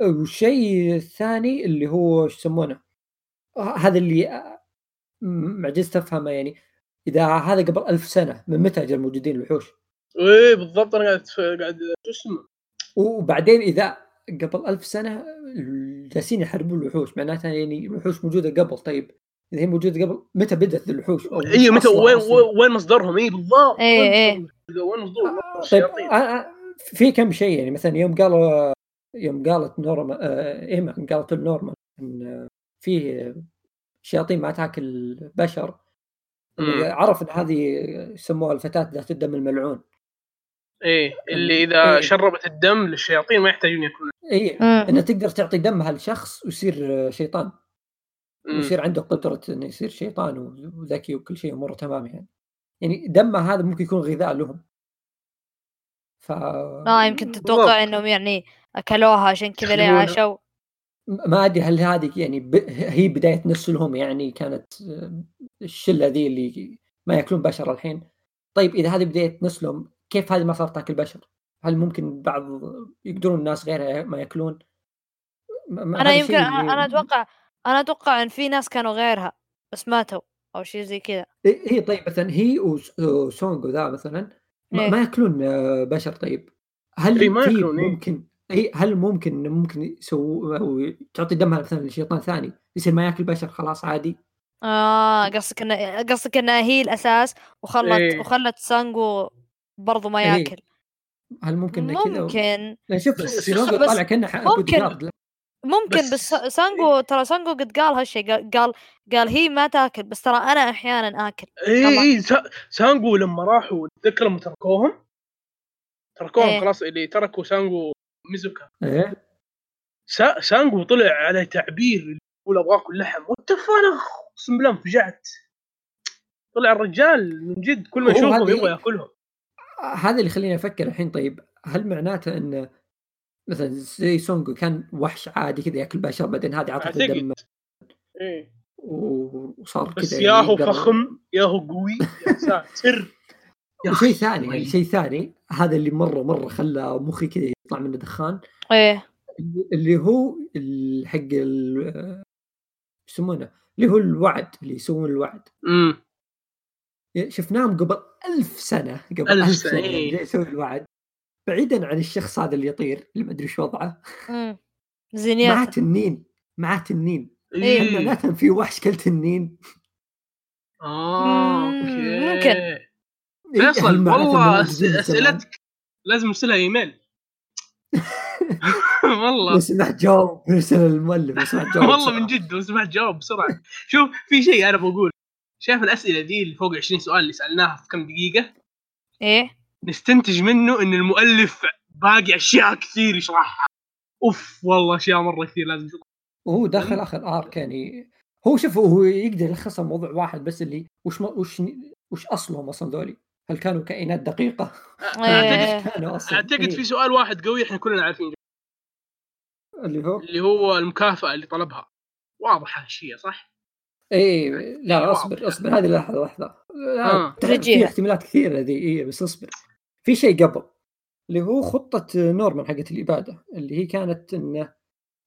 والشيء الثاني اللي هو إيش يسمونه؟ آه، هذا اللي آه، معجزت افهمه يعني. إذا هذا قبل ألف سنة من متى أجل موجودين الوحوش؟ إيه بالضبط. أنا قاعد قاعد شو اسمه وبعدين إذا قبل ألف سنة جالسين يحاربون الوحوش معناتها يعني الوحوش موجودة قبل طيب إذا هي موجودة قبل متى بدأت الوحوش؟ أو اي وش متى وين؟ وين- مصدرهم اي بالضبط إيه، وين إيه. مصدر- وين مصدر طيب الشياطين آه، آه، في كم شيء يعني مثلا يوم قالوا يوم قالت نورما آه، إيما قالت لنورمان إن آه، في شياطين ما تاكل بشر مم. عرف إن هذه يسموها الفتاة ذات الدم الملعون إيه اللي إذا إيه. شربت الدم للشياطين ما يحتاجون يأكلون اي مم. انها تقدر تعطي دمها لشخص ويصير آه، شيطان مم. ويصير عنده قدرة إنه يصير شيطان وذكي وكل شيء اموره تمام يعني يعني دمه هذا ممكن يكون غذاء لهم ف آه يمكن تتوقع إنهم يعني أكلوها عشان كذا ليه. عاشوا ما أدري هل هذه يعني ب... هي بداية نسلهم يعني كانت آه، الشلة ذي اللي ما يأكلون بشر الحين طيب إذا هذه بداية نسلهم كيف هذه ما صارت تاكل بشر؟ هل ممكن بعض يقدرون الناس غيرها ما ياكلون؟ ما- أنا يمكن أنا أتوقع أنا أتوقع إن في ناس كانوا غيرها بس ماتوا أو شيء زي كذا إيه إيه طيب مثلا هي وس- وسونغ وذا مثلا ما, إيه. ما ياكلون آه، بشر طيب هل إيه، ما في ياكلون، إيه. ممكن إي هل ممكن ممكن يسووا تعطي دمها مثلا لشيطان ثاني يصير ما ياكل بشر خلاص عادي آه قصدك انه قصدك انها هي الأساس وخلت إيه. وخلت سانجو برضو ما إيه. ياكل. هل ممكن كذا ممكن. شوف بس طالع كأنه ممكن. ممكن بس- بس, سانجو ترى سانجو قد قال هالشيء قال قال قال هي ما تاكل بس ترى أنا أحيانا آكل. اي. اي سا- سانجو لما راحوا تذكر لما تركوهم؟ تركوهم إيه. خلاص اللي تركوا سانجو موزيكا. إيه. سا سانجو طلع على تعبير اللي يقول أبغى اكل لحم وتفنخ أقسم بالله انفجعت. طلع الرجال من جد كل ما يشوفهم يبغى ياكلهم. هذا اللي يخليني أفكر الحين طيب هل معناته انه مثلا زي سونغ كان وحش عادي كذا ياكل بشر بعدين هذه عطته. دم إيه. وصار بس كذا ياهو يقدر- فخم ياهو قوي يا ساتر أخي. ثاني يعني شيء ثاني هذا اللي مرة مرة خلى مخي كذا يطلع منه دخان إيه اللي- هو حق يسمونه اللي هو الوعد اللي يسوون الوعد امم شفناهم قبل ألف سنة قبل ألف ألف, سنة، سنة إيه. جاي يسوي الوعد بعيدا عن الشخص هذا اللي يطير اللي ما أدري إيش وضعه امم معاه زينيات تنين معاه تنين إيه. معناته في وحش كل تنين؟ آه أوكي ممكن. إيه، فيصل والله؟ أسئلتك لازم أرسلها إيميل والله لو سمحت جاوب ارسل المؤلف لو سمحت جاوب والله من. جد لو سمحت جاوب بسرعة شوف في شيء أنا بقول شايف الأسئلة دي اللي فوق 20 سؤال اللي سألناها في كم دقيقة إيه نستنتج منه إن المؤلف باقي أشياء كثير يشرحها أوف والله أشياء مرة كثير لازم تشوفها وهو دخل آخر ارك يعني هو شوف هو يقدر يلخصها موضوع واحد بس اللي وش ما وش وش أصلهم أصلا ذولي؟ هل كانوا كائنات دقيقة؟ إيه. أعتقد إيه. في سؤال واحد قوي إحنا كلنا عارفين اللي هو اللي هو المكافأة اللي طلبها واضحة الشيء صح؟ إيه لا واضح. اصبر اصبر هذه لحظة لا، آه. في احتمالات كثيرة ذي إيه بس اصبر. في شيء قبل اللي هو خطة نورمان حقت الإبادة اللي هي كانت إنه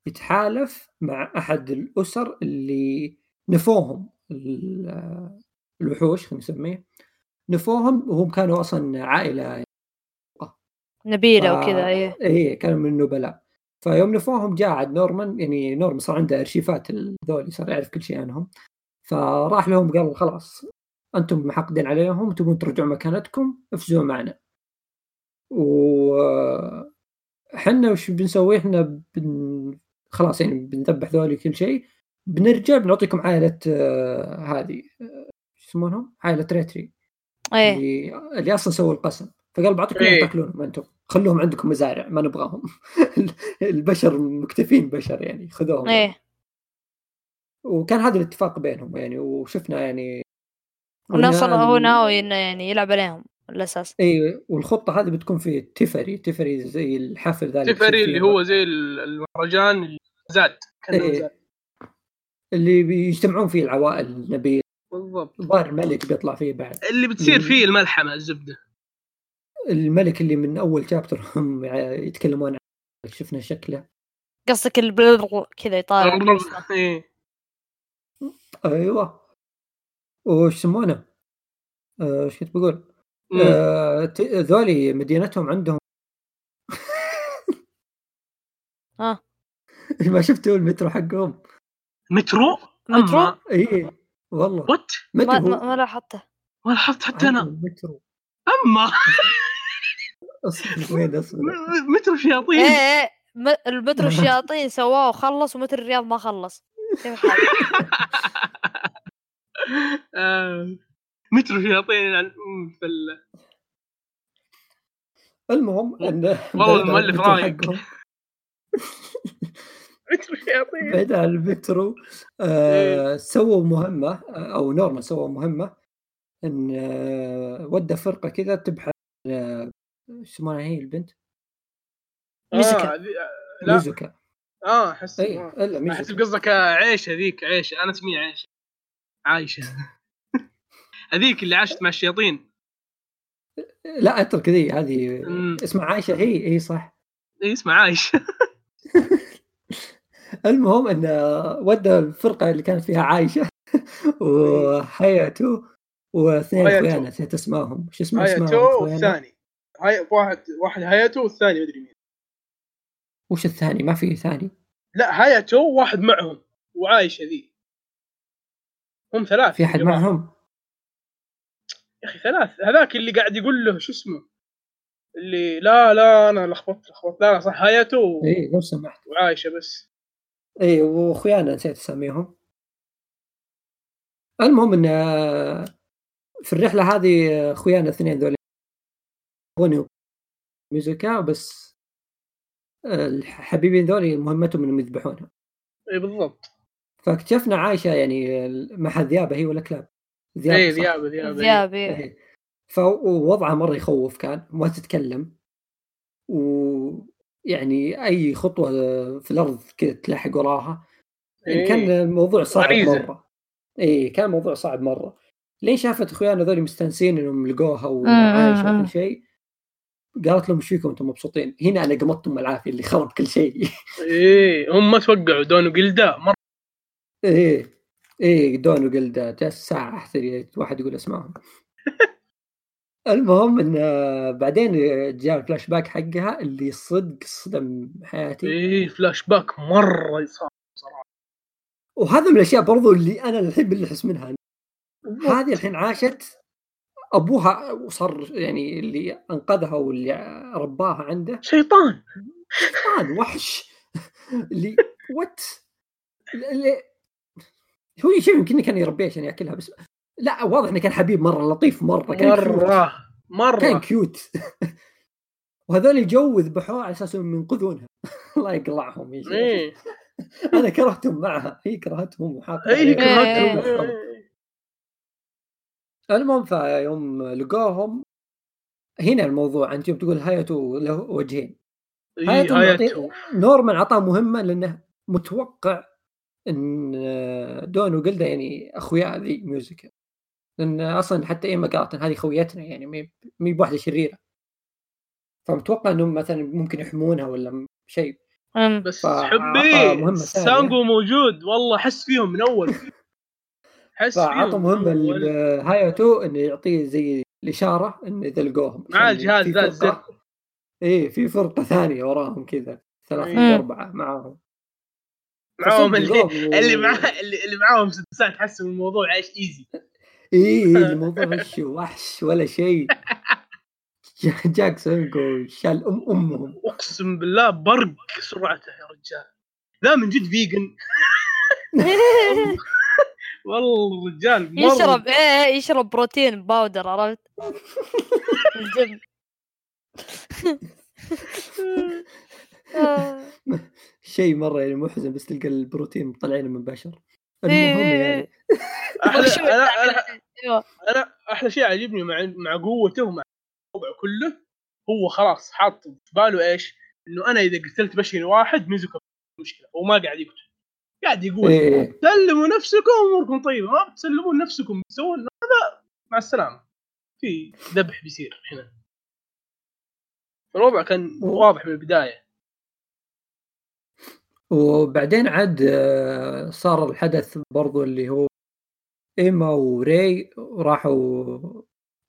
يتحالف مع أحد الأسر اللي نفوهم ال- الوحوش خلينا نسميه. نفوهم وهم كانوا أصلا عائلة. نبيلة ف- وكذا إيه. إيه كانوا من النبلاء. فيوم نفوهم جاء عاد نورمان يعني نورمان صار عنده أرشيفات ذولي صار يعرف كل شيء عنهم. فراح لهم قال خلاص أنتم محقدين عليهم تبون ترجعوا مكانتكم افزوا معنا. و إحنا وش بنسوي؟ إحنا بن... خلاص يعني بنذبح ذولي كل شيء. بنرجع بنعطيكم عائلة آه، هذه آه، شو يسمونهم؟ عائلة ريتري. إيه. اللي, اللي أصلا سووا القسم. فقال بعطيكم إيه. تاكلونهم أنتم. خلوهم عندكم مزارع ما نبغاهم. البشر مكتفين بشر يعني خذوهم. إيه. وكان هذا الاتفاق بينهم يعني وشفنا يعني ونصر وإن- هو ناوي إنه يعني يلعب عليهم الاساس إي والخطة هذه بتكون في تيفري تيفري زي الحفل ذا بيصير اللي هو زي ال- المهرجان زاد اللي بيجتمعون فيه العوائل النبيل بالضبط. الظاهر الملك بيطلع فيه بعد. اللي بتصير. فيه الملحمة الزبدة. الملك اللي من أول شابتر هم يتكلمون عنه شفنا شكله. قصدك البلر كذا يطالع أيوه. وش يسمونه؟ آه، إيش كنت بقول؟ آه، ت- ذولي مدينتهم عندهم آه. ما شفتوا المترو حقهم؟ مترو؟ مترو؟ إي والله. what ما مترو ما, ما لاحظته. ما لاحظت حتى أنا. مترو. أما. أصبر وين أصبر؟ مترو إيه شياطين. إيه م- المترو الشياطين سواه وخلص ومترو الرياض ما خلص؟ آه، مترو شياطين ال- المهم إن والله المؤلف رايق. مترو شياطين بعيد عن المترو آه سووا مهمة آه، أو نورمان سووا مهمة إن آه ودى فرقة كذا تبحث آه، إيش اسمها هي البنت؟ ميزوكا. آه، آه، لا. ميزوكا آه أحس اي آه. إلا أحس قصدك عيشة ذيك عيشة. أنا اسميها عيشه عايشة. هذيك اللي عاشت مع الشياطين. لا أترك ذي هذه. اسمها عايشة هي هي صح. اي اسمها عايشة. المهم إن ودى الفرقة اللي كانت فيها عايشة وحياته واثنين. أخويانا نسيت اسماهم شو اسمه اسمهم أخويانا؟ والثاني. هاي واحد واحد هاياتو والثاني مدري مين. وش الثاني؟ ما في ثاني. لا هاياتو واحد معهم وعايشه ذي هم ثلاث في أحد. معهم؟ يا أخي ثلاث هذاك اللي قاعد يقول له شو اسمه؟ اللي لا لا أنا لخبطت لخبطت. لا صح هاياتو اي لو سمحت. وعايشة بس. اي وأخويانا نسيت أسميهم. المهم إن آه، في الرحلة هذه آه، أخويانا الاثنين ذول هوني وميزوكا بس الحبيبين ذولي مهمتهم إنهم يذبحونها إي بالضبط فاكتشفنا عايشة يعني مع ذيابه هي ولا كلاب؟ ذيابة إي؟ ذيابة ذيابه ذياب. فوضعها مرة يخوف كان ما تتكلم ويعني أي خطوة في الأرض كذا تلحق وراها يعني إيه. كان الموضوع صعب غريزة. مرة إي كان موضوع صعب مرة لين شافت اخويانا ذولي مستانسين إنهم لقوها وعايشة. وكل شيء قالت لهم إيش فيكم أنتم مبسوطين؟ هنا أنا قمطتم العافية اللي خرب كل شيء. إيه هم ما توقعوا. دون وقلدا مرة. إيه إيه دون وقلدا جالس ساعة احتري واحد يقول اسمائهم المهم إن بعدين جاء الفلاش باك حقها اللي صدق صدم حياتي. إيه فلاش باك مرة صار صراحة. وهذا من الأشياء برضو اللي أنا الحين بنحس منها. هذه الحين عاشت أبوها وصار يعني اللي أنقذها واللي رباها عنده شيطان شيطان وحش اللي what اللي هو شيء يمكن كان يربيها عشان يأكلها بس لا واضح إنه كان حبيب مرة لطيف مرة كان cute. مرة كان مره cute وهذول جو ذبحوها على أساس إنهم ينقذونها الله يقلعهم يا شيخ. إيه أنا كرهتهم معها هي كرهتهم وحاطة عليهم. كرهتهم إيه. إيه. المهم فيوم لقوهم هنا الموضوع أنت يوم تقول هاياتو له وجهين. هاياتو هاياتو معطي- نورمان عطاه مهمة لأنه متوقع إن دون وقيلدا يعني أخويا ذي موزيكا لأن أصلا حتى إيما قالت إن هذه خويتنا يعني مي مي بواحده شريرة. فمتوقع إنهم مثلا ممكن يحمونها ولا شيء. بس حبي. سونجو موجود. والله أحس فيهم من أول. حس فعطوا فيهم مهمة لهاياتو إنه يعطيه زي الإشارة انه اذا لقوهم مع الجهاز في ذا فرقة- الزر إيه في فرقة ثانية وراهم كذا. أو أربعة معاهم. معاهم اللي اللي معاه اللي, اللي معاهم ست ساعات تحسوا الموضوع عايش إيزي. إيه إيه، الموضوع وش وحش ولا شيء. جا- جاك سونكو شال ام أمهم. أقسم بالله برق سرعته يا رجال. لا من جد vegan. والله الرجال مرة يشرب إيه يشرب protein powder عرفت؟ الجيم. شيء مرة يعني محزن بس تلقى البروتين مطلعينه من بشر إيه، المهم إيه، يعني. أحلى شو أنا أنا أنا أحلى شيء عجبني مع مع قوته ومع كله هو خلاص حاط في باله إيش؟ إنه أنا إذا قتلت بشري واحد ميزوكا مشكلة هو ما قاعد يقتل. قاعد يقول إيه. سلموا نفسكم أموركم طيبة. ما بتسلمون نفسكم تسوون هذا مع السلامة. في ذبح بيصير هنا. الوضع كان واضح من البداية. وبعدين عاد آه، صار الحدث برضو اللي هو إيما وري راحوا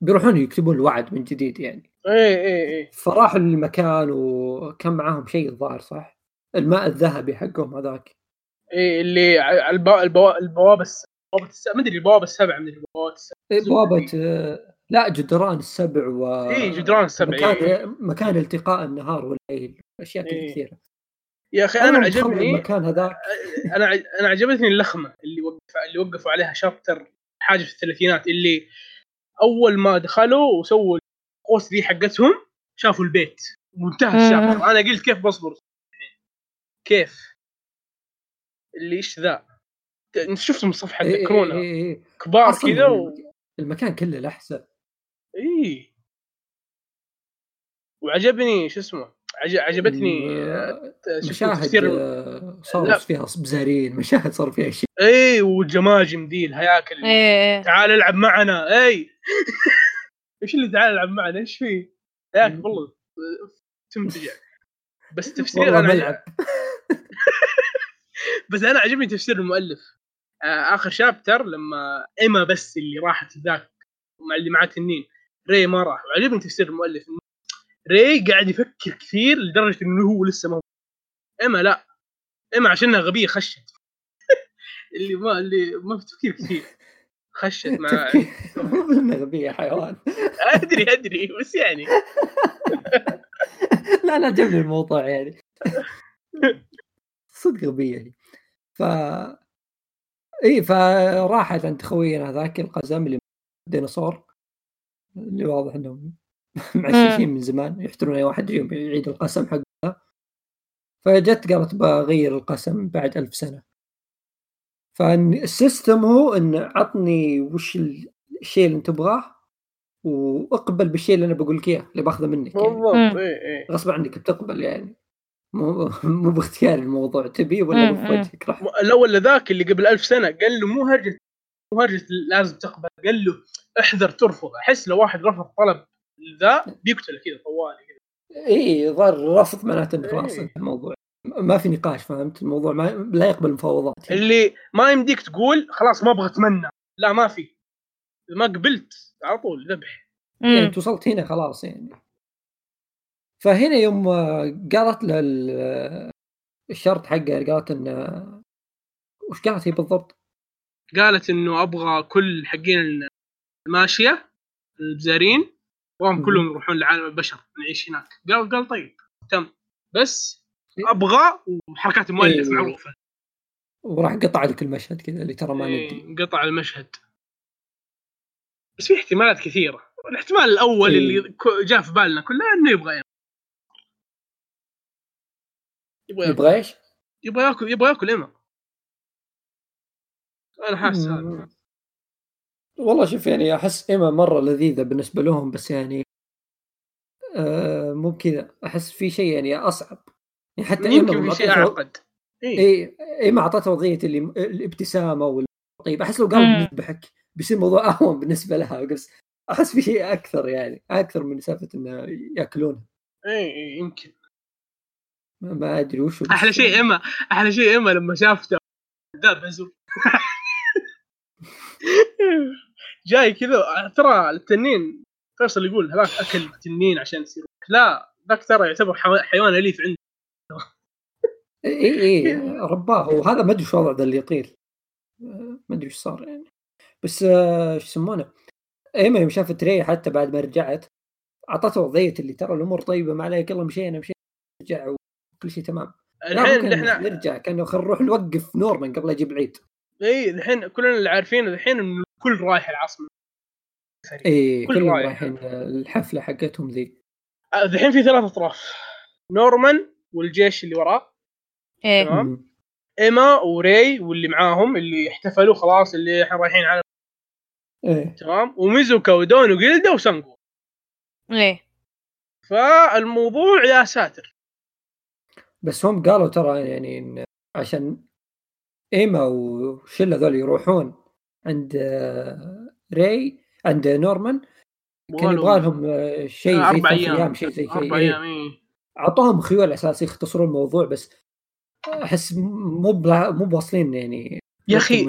بيروحون يكتبون الوعد من جديد يعني. إيه إيه إيه. فراحوا للمكان وكان معاهم شيء الظاهر صح؟ الماء الذهبي حقهم هذاك. إيه اللي على البوا- البوا- البوابة الس- بوابه الس- ما أدري البوابة السبع من البوابات السبع إيه، بوابة آه، لا جدران السبع و إيه جدران السبع إيه. مكان مكان التقاء النهار والليل أشياء إيه. كثيرة. يا أخي أنا أنا عجبني المكان هذاك. أنا ع- أنا عجبتني اللخمة اللي وقف اللي وقفوا عليها شابتر حاجة في الثلاثينات اللي أول ما دخلوا وسووا القوس دي حقتهم شافوا البيت. وانتهى مم. الشابتر أنا قلت كيف بصبر؟ كيف؟ اللي إيش ذا؟ من الصفحه إيه، إيه، تذكرونا إيه، إيه. كبار كذا و... المكان كله لحسة. إيه وعجبني شو اسمه؟ عج... عجبتني آه، مشاهد آه، لا. فيها بزارين مشاهد صار فيها شيء. إي والجماجم دي الهياكل إيه تعال العب معنا. إي. إيش اللي تعال العب معنا؟ إيش فيه؟ ياك والله تمتع بس تفسير والله أنا ملعب. بس أنا عجبني تفسير المؤلف. آه آخر شابتر لما إيما بس اللي راحت ذاك مع اللي معاه تنين ري ما راح. وعجبني تفسير المؤلف ري قاعد يفكر كثير لدرجة إنه هو لسه ما إيما لا. إيما عشانها غبية خشت. اللي ما اللي ما في تفكير كثير. خشت مع مو إنه غبي يا حيوان. أدري أدري. بس يعني. لا لا عجبني الموضوع يعني. صدق غبية هي. ف إي فراحت عند خوينا هذاك القزم اللي ديناصور اللي واضح إنهم معششين من زمان يحترون أي واحد يجيهم يعيد القسم حقه. فجت قالت بغير القسم بعد ألف سنة. فالسيستم هو إن عطني وش الشيء اللي أنت تبغاه وأقبل بالشيء اللي أنا بقول لك إياه اللي بأخذه منك يعني. بالضبط غصب عنك بتقبل يعني. مو مو باختيار الموضوع تبي ولا في. وجهك راح لا ولا ذاك اللي قبل ألف سنة قال له مو هرجة مو هرجة لازم تقبل قال له احذر ترفض أحس لو واحد رفض طلب ذا بيقتله كذا طوالي كذا إي ظهر رفض معناته انه خلاص إيه. انتهى الموضوع ما في نقاش فهمت الموضوع ما لا يقبل مفاوضات يعني. اللي ما يمديك تقول خلاص ما أبغى أتمنى لا ما في ما قبلت على طول ذبح يعني. انت وصلت هنا خلاص يعني فهنا يوم آه، قالت له ال- الشرط حقه قالت انه وش قالت هي بالضبط؟ قالت إنه أبغى كل حقين الماشية البزارين مم. كلهم يروحون لعالم البشر نعيش هناك قال قال طيب تم بس أبغى وحركات المؤلف إيه. معروفة وراح قطع لك المشهد كذا اللي ترى ما ندري إيه، قطع المشهد بس في احتمالات كثيرة الاحتمال الأول إيه. اللي جاء في بالنا كلنا إنه يبغى ياكل يبغى ياكل. يبغى إيش؟ يبغى ياكل يبغى ياكل ايما أنا حاسس هذا. والله شوف يعني أحس ايما مرة لذيذة بالنسبة لهم بس يعني آه مو كذا أحس في شيء يعني أصعب. يعني حتى ايما يمكن في شيء أعقد. إيه. اي ايما اعطتها وضعية اللي الابتسامة وال طيب أحس لو قالوا مم. نذبحك بيصير الموضوع أهون بالنسبة لها. بس أحس في شيء أكثر يعني أكثر من سالفة إنه ياكلون اي اي يمكن. ما- ادري وش أحلى شيء ايما أحلى شيء ايما لما شافته. ذا بزر جاي كذا ترى التنين فيصل يقول هذاك أكل تنين عشان يصير لا ذاك ترى يعتبر حيوان أليف عنده. إي إي رباه. وهذا ما أدري شو وضع ذا اللي يطير ما أدري إيش صار يعني. بس آه، شو يسمونه؟ ايما يوم شافت ري حتى بعد ما رجعت أعطته وضعية اللي ترى الأمور طيبة ما عليك يلا مشينا مشينا رجع وكل شيء تمام. الحين نحن نرجع كأنه خلينا نروح نوقف نورمان قبل يجيب العيد إي الحين كلنا اللي عارفين الحين انه الكل رايح العاصمه إي كل كلهم رايح. رايحين الحفلة حقتهم ذي. آه، الحين في ثلاث أطراف. نورمان والجيش اللي وراه. إيه. تمام. إيما وري واللي معاهم اللي احتفلوا خلاص اللي إحنا رايحين على إيه تمام. وميزوكا ودون وجيلدا وسانجو إيه. فالموضوع يا ساتر. بس هم قالوا ترى يعني إن عشان إيما وشله ذول يروحون عند آه، ري عند نورمان كان يبغى لهم آه، شيء زي أربع أيام شيء زي أربع كذا أيام إيه. إيه. اعطوهم خيول أساس يختصرون الموضوع بس أحس مو بلا- مو بواصلين يعني يا أخي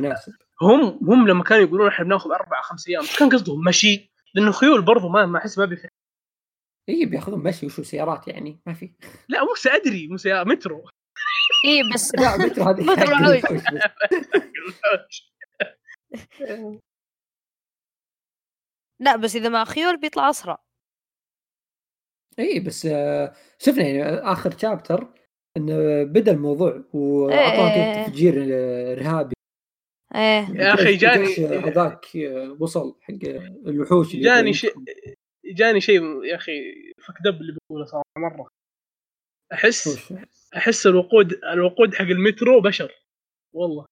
هم هم لما كانوا يقولون إحنا بناخذ أربع خمس أيام كان قصدهم مشي لأنه خيول برضو ما ما أحس ما بيفرق اي بياخذون مشي وشو سيارات يعني ما في لا مو سأدري مو سيارة مترو إيه بس لا متر هذه متر حق العوج. الحوش بس. لا بس إذا مع خيول بيطلع أسرع اي بس آه، شفنا يعني آخر شابتر إنه بدأ الموضوع واعطوهم إيه. كذا تفجير آه، إرهابي إيه يا أخي جاني- هذاك وصل حق الوحوش جاني. جاني شيء يا أخي فك دب اللي بقوله صراحة مرة. احس؟ أحس الوقود الوقود حق المترو بشر. والله.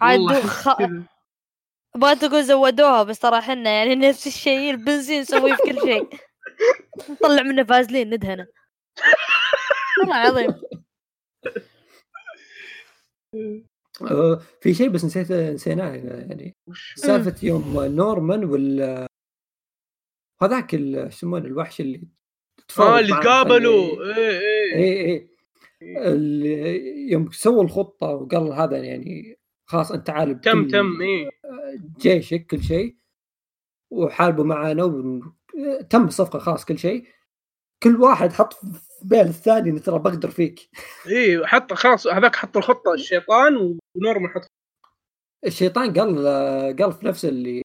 عاد خ... بغيت تقول زودوها بس ترى إحنا يعني نفس الشيء البنزين نسويه في كل شيء. نطلع منه فازلين ندهنه. والله عظيم آه، في شيء بس نسيت نسيناه يعني. سالفة يوم نورمان وال هذاك يسمونه الوحش اللي آه اللي تقابلوا اي اي اللي يوم سووا الخطة وقال هذا يعني خلاص أنت عالب تم تم إيه. جيشك كل شيء وحاربوا معانا. تم الصفقه خلاص كل شيء. كل واحد حط في بال الثاني إنه ترى بقدر فيك. إيه حط خلاص هذاك حط الخطة الشيطان ونورمان حط الشيطان قال قال في نفسه اللي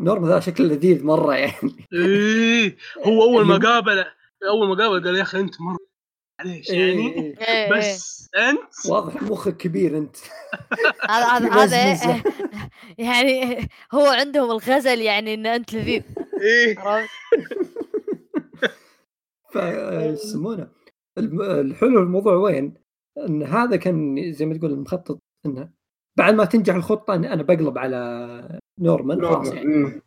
نورم ذا شكله لذيذ مرة يعني إيه هو أول ما اللي- قابله أول ما قابله قال يا أخي أنت مره معليش إيه، يعني إيه. إيه، إيه. بس انت واضح مخك كبير أنت هذا هذا. هذا يعني هو عندهم الغزل يعني إن أنت لذيذ إيه يسمونه الم- الحلو الموضوع وين؟ إن هذا كان زي ما تقول المخطط إنه بعد ما تنجح الخطة إن أنا بقلب على نورمان خلاص يعني.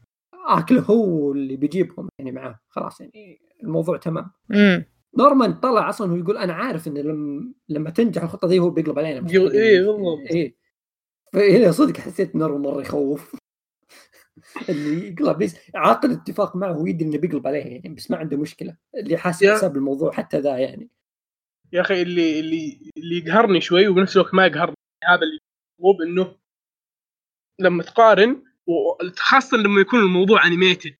اكله هو اللي بيجيبهم يعني معاه خلاص يعني الموضوع تمام. نورمان طلع أصلا ويقول أنا عارف ان لما لما تنجح الخطة دي هو بيقلب علينا. جو- إيه، بالضبط. إيه. فهنا صدق حسيت نورمان مرة يخوف. اللي يقلب ليش عاقد اتفاق معه ويدري إنه بيقلب عليه يعني بس ما عنده مشكلة. اللي حاسب حساب الموضوع حتى ذا يعني. يا أخي اللي اللي اللي يقهرني شوي وبنفس الوقت ما يقهرني هذا اللي مو بإنه لما تقارن وخاصه لما يكون الموضوع animated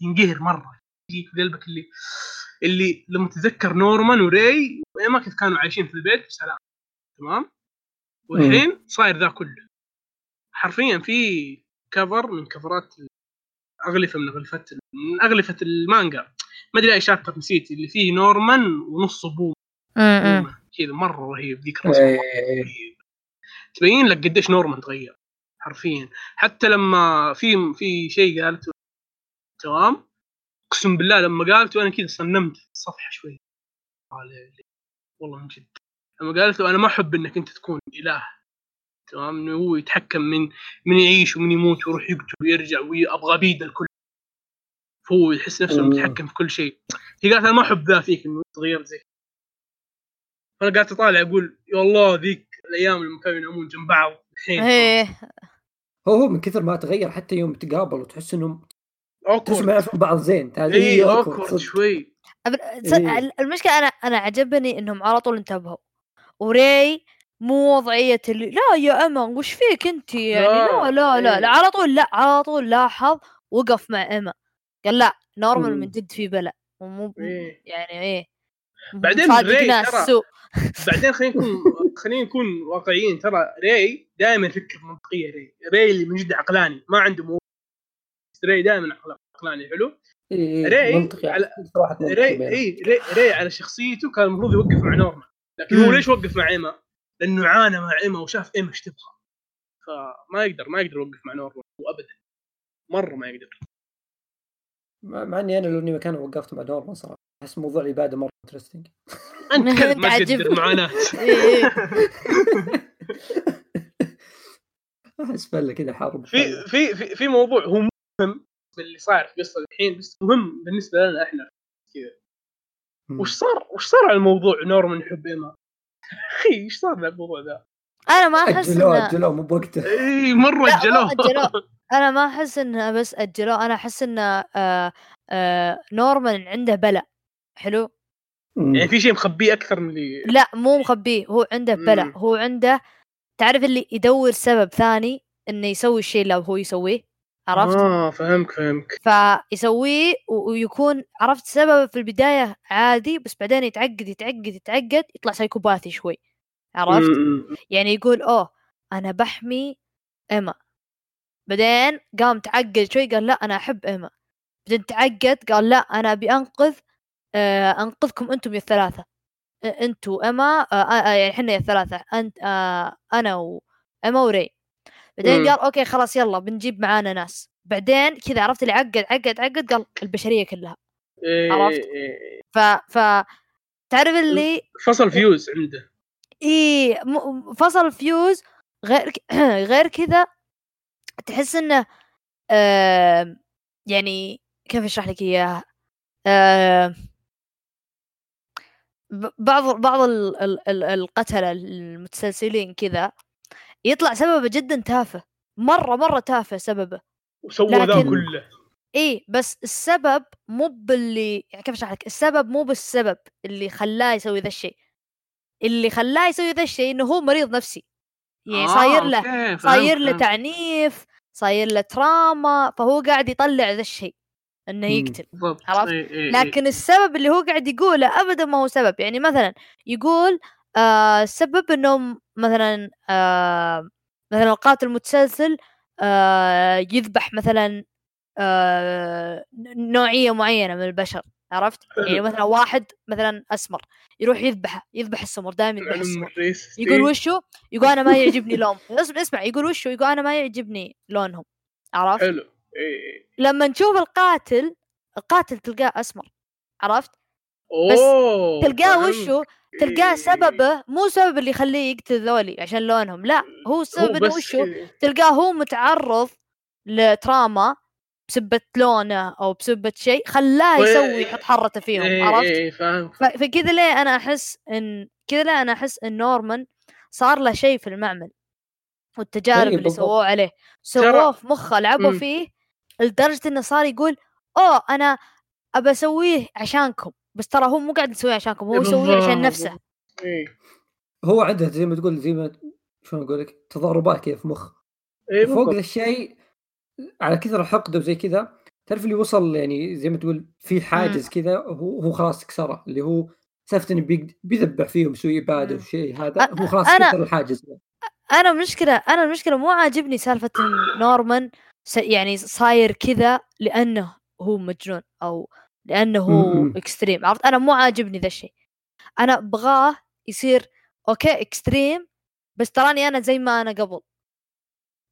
تنقهر مرة يجيك في قلبك اللي اللي لما تتذكر نورمان وري ما كيف كانوا عايشين في البيت بسلام تمام؟ والحين صاير ذا كله. حرفيا في cover من كفرات أغلفة من أغلفة من أغلفة المانجا. ما أدري اي chapter نسيت اللي فيه نورمان ونص بوم امم كذا مرة رهيب ذيك الرسمه إيه. رهيب. تبين لك قديش نورمان تغير حرفيا. حتى لما في في شيء قالته تمام أقسم بالله لما قالته أنا كذا صنمت الصفحة شوي. والله من جد. لما قالت له أنا ما أحب إنك أنت تكون إله. تمام إنه هو يتحكم من من يعيش ومن يموت ويروح يقتل ويرجع وابغى بيد الكل. فهو يحس نفسه. متحكم في كل شيء. هي قالت أنا ما أحب ذا فيك إنه تغير زي. فأنا قاعد أطالع أقول يا الله ذيك الأيام لما كانوا ينامون جنب بعض الحين. إيه. هو هو من كثر ما تغير حتى يوم تقابلوا تحس إنهم ما awkward يعرفون بعض زين. اي إيه، awkward. شوي. إيه. المشكلة أنا أنا عجبني إنهم على طول انتبهوا. وري مو وضعية اللي لا يا أما وش فيك أنت يعني؟ لا لا، لا لا, إيه. لا على طول لا على طول لاحظ وقف مع إما. قال لا نورمان من. جد في بلا. ومو إيه. يعني إيه. بعدين صادق ري ناس ترى- بعدين خلينا نكون خلينا نكون واقعيين. ترى ري دائما يفكر منطقيه ري ري اللي من جد عقلاني. ما عنده مو ري دائما عقلاني. حلو؟ إيه ري منطقي. على- صراحة منطقي ري. اي ري, ري على شخصيته كان المفروض يوقف مع نورمان. لكن هو. ليش وقف مع إيما؟ لأنه عانى مع إيما وشاف إيما إيش تبغى. فما يقدر ما يقدر يوقف مع نورمان. هو ابدا. مرة ما يقدر. مع مع إني أنا لو إني مكانه وقفت مع نورمان صراحة. احس موضوع العباده مرة interesting أنت أنت ما تقدر. معاناه. أحس فله كذا حرب في في في في موضوع هو مهم اللي صاير في قصة الحين بس مهم بالنسبة لنا إحنا كذا. وش صار وش صار على الموضوع نورمان يحب ايما أخي إيش صار على الموضوع ذا؟ أنا ما أحس أجلوه أجلوه مو بوقته اي مرة أجلوه. أنا ما أحس إنه بس أجلوه أنا أحس إنه آه آه نورمان عنده بلا حلو؟ مم. يعني في شيء مخبيه أكثر من اللي لا مو مخبيه هو عنده بلا مم. هو عنده تعرف اللي يدور سبب ثاني إنه يسوي الشيء اللي هو يسويه؟ عرفت؟ آه فهمك فهمك. فيسويه ويكون عرفت سببه في البداية عادي بس بعدين يتعقد يتعقد يتعقد يطلع سايكوباثي شوي. عرفت؟ م- م- يعني يقول أوه أنا بحمي إيما. بعدين قام تعقد شوي قال لا أنا أحب إيما. بعدين تعقد قال لا أنا أبي أنقذ أنقذكم أنتم يا الثلاثة. آه، أنتم ايما آه آه يعني إحنا يا الثلاثة أنت آه أنا وايما وري. بعدين. قال okay خلاص يلا بنجيب معانا ناس. بعدين كذا عرفت اللي عقد عقد عقد قال البشرية كلها. إيه، عرفت؟ إيه، ف ف تعرف اللي فصل فيوز عنده. اي فصل فيوز غير غير كذا تحس إنه آه يعني كيف أشرح لك إياها؟ آه بعض بعض ال- ال- ال- القتلة المتسلسلين كذا يطلع سببه جدا تافه مرة مرة تافه سببه. وسوى ذا لكن- كله. إيه بس السبب مو باللي يعني كيف أشرح لك؟ السبب مو بالسبب اللي خلاه يسوي ذا الشيء. اللي خلاه يسوي ذا الشيء إنه هو مريض نفسي. يعني آه، صاير له صاير له. تعنيف صاير له تراما فهو قاعد يطلع ذا الشيء. إنه. يقتل عرفت؟ لكن السبب اللي هو قاعد يقوله ابدا ما هو سبب يعني مثلا يقول آه السبب انه مثلا آه مثلا القاتل المتسلسل آه يذبح مثلا آه نوعية معينة من البشر عرفت؟ يعني. مثلا واحد مثلا أسمر يروح يذبحه يذبح السمر دائما يذبح السمر يقول. وشو؟ يقول أنا ما يعجبني لون اسمع اسمع يقول وشو؟ يقول أنا ما يعجبني لونهم عرفت؟ حلو إيه، إيه. لما نشوف القاتل القاتل تلقاه أسمر عرفت؟ أوه تلقاه. وشو؟ تلقاه إيه. سببه مو سبب اللي يخليه يقتل ذولي عشان لونهم لا هو السبب إنه بس وشو؟ تلقاه هو متعرض لتراما بسبة لونه أو بسبة شيء خلاه يسوي يحط حرته فيهم إيه، عرفت؟ إيه، فهمت ف- فكذا ليه أنا أحس إن كذا ليه أنا أحس إن نورمان صار له شيء في المعمل والتجارب إيه، اللي. سووه عليه سووه في مخه لعبوا. فيه لدرجة إنه صار يقول أوه أنا أبى أسويه عشانكم بس ترى هو مو قاعد يسويه عشانكم هو يسويه عشان. نفسه إيه. هو عنده زي ما تقول زي ما شلون أقول لك تضاربات كذا في مخ إيه، فوق. ذا الشيء على كثر الحقد وزي كذا تعرف اللي وصل يعني زي ما تقول في حاجز كذا هو هو خلاص كسره اللي هو سالفه إنه بيذبح فيهم يسوي إبادة مم. والشيء هذا هو خلاص أنا- كسر الحاجز أنا المشكلة أنا المشكلة مو عاجبني سالفة إن نورمان يعني صاير كذا لأنه هو مجنون أو لأنه هو. extreme عرفت؟ أنا مو عاجبني ذا الشيء. أنا أبغاه يصير okay extreme بس تراني أنا زي ما أنا قبل.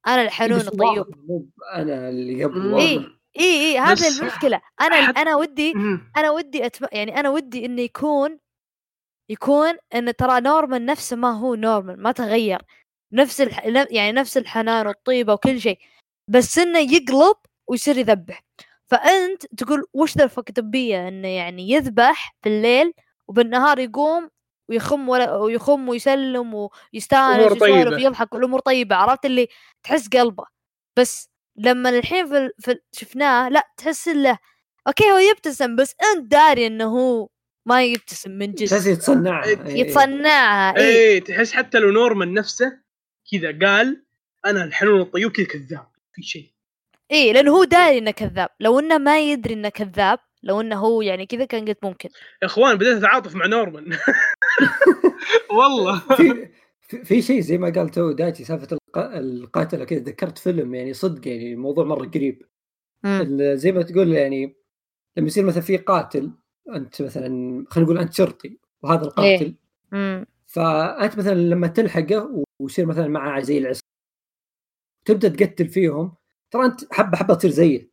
أنا الحنون الطيوب. مو أنا اللي قبل. إي إي إي هذه بس المشكلة. أنا أنا ودي. أنا ودي أتم... يعني أنا ودي إنه يكون يكون إن ترى نورمان نفسه ما هو نورمان ما تغير. نفس الح... يعني نفس الحنان والطيبة وكل شيء. بس إنه يقلب ويصير يذبح. فأنت تقول وش ذا الفكتبيه إنه يعني يذبح في الليل وبالنهار يقوم ويخم ولا ويخم ويسلم ويستانس أمور ويسولف طيبة. ويضحك والامور طيبة عرفت اللي تحس قلبه. بس لما الحين في, ال- في شفناه لا تحس له أوكي هو يبتسم بس أنت داري إنه هو ما يبتسم من تحس جد يتصنعها إيه، إيه. يتصنعها اي إيه تحس حتى لو نورمان نفسه كذا قال أنا الحنون الطيب كذا كذاب. في شيء. اي لأنه هو داري إنه كذاب. لو إنه ما يدري إنه كذاب لو إنه هو يعني كذا كان قلت ممكن. يا إخوان بديت أتعاطف مع نورمان. والله. في في- شيء زي ما قال تو دايتي سالفة الق- القاتلة كذا ذكرت فيلم يعني صدق يعني الموضوع مرة قريب. زي ما تقول يعني لما يصير مثلا في قاتل أنت مثلا خلينا نقول انت شرطي وهذا القاتل. مم. فأنت مثلا لما تلحقه ويصير مثلا معه زي العصابة تبدأ تقتل فيهم ترى أنت حبة حبة تصير زيه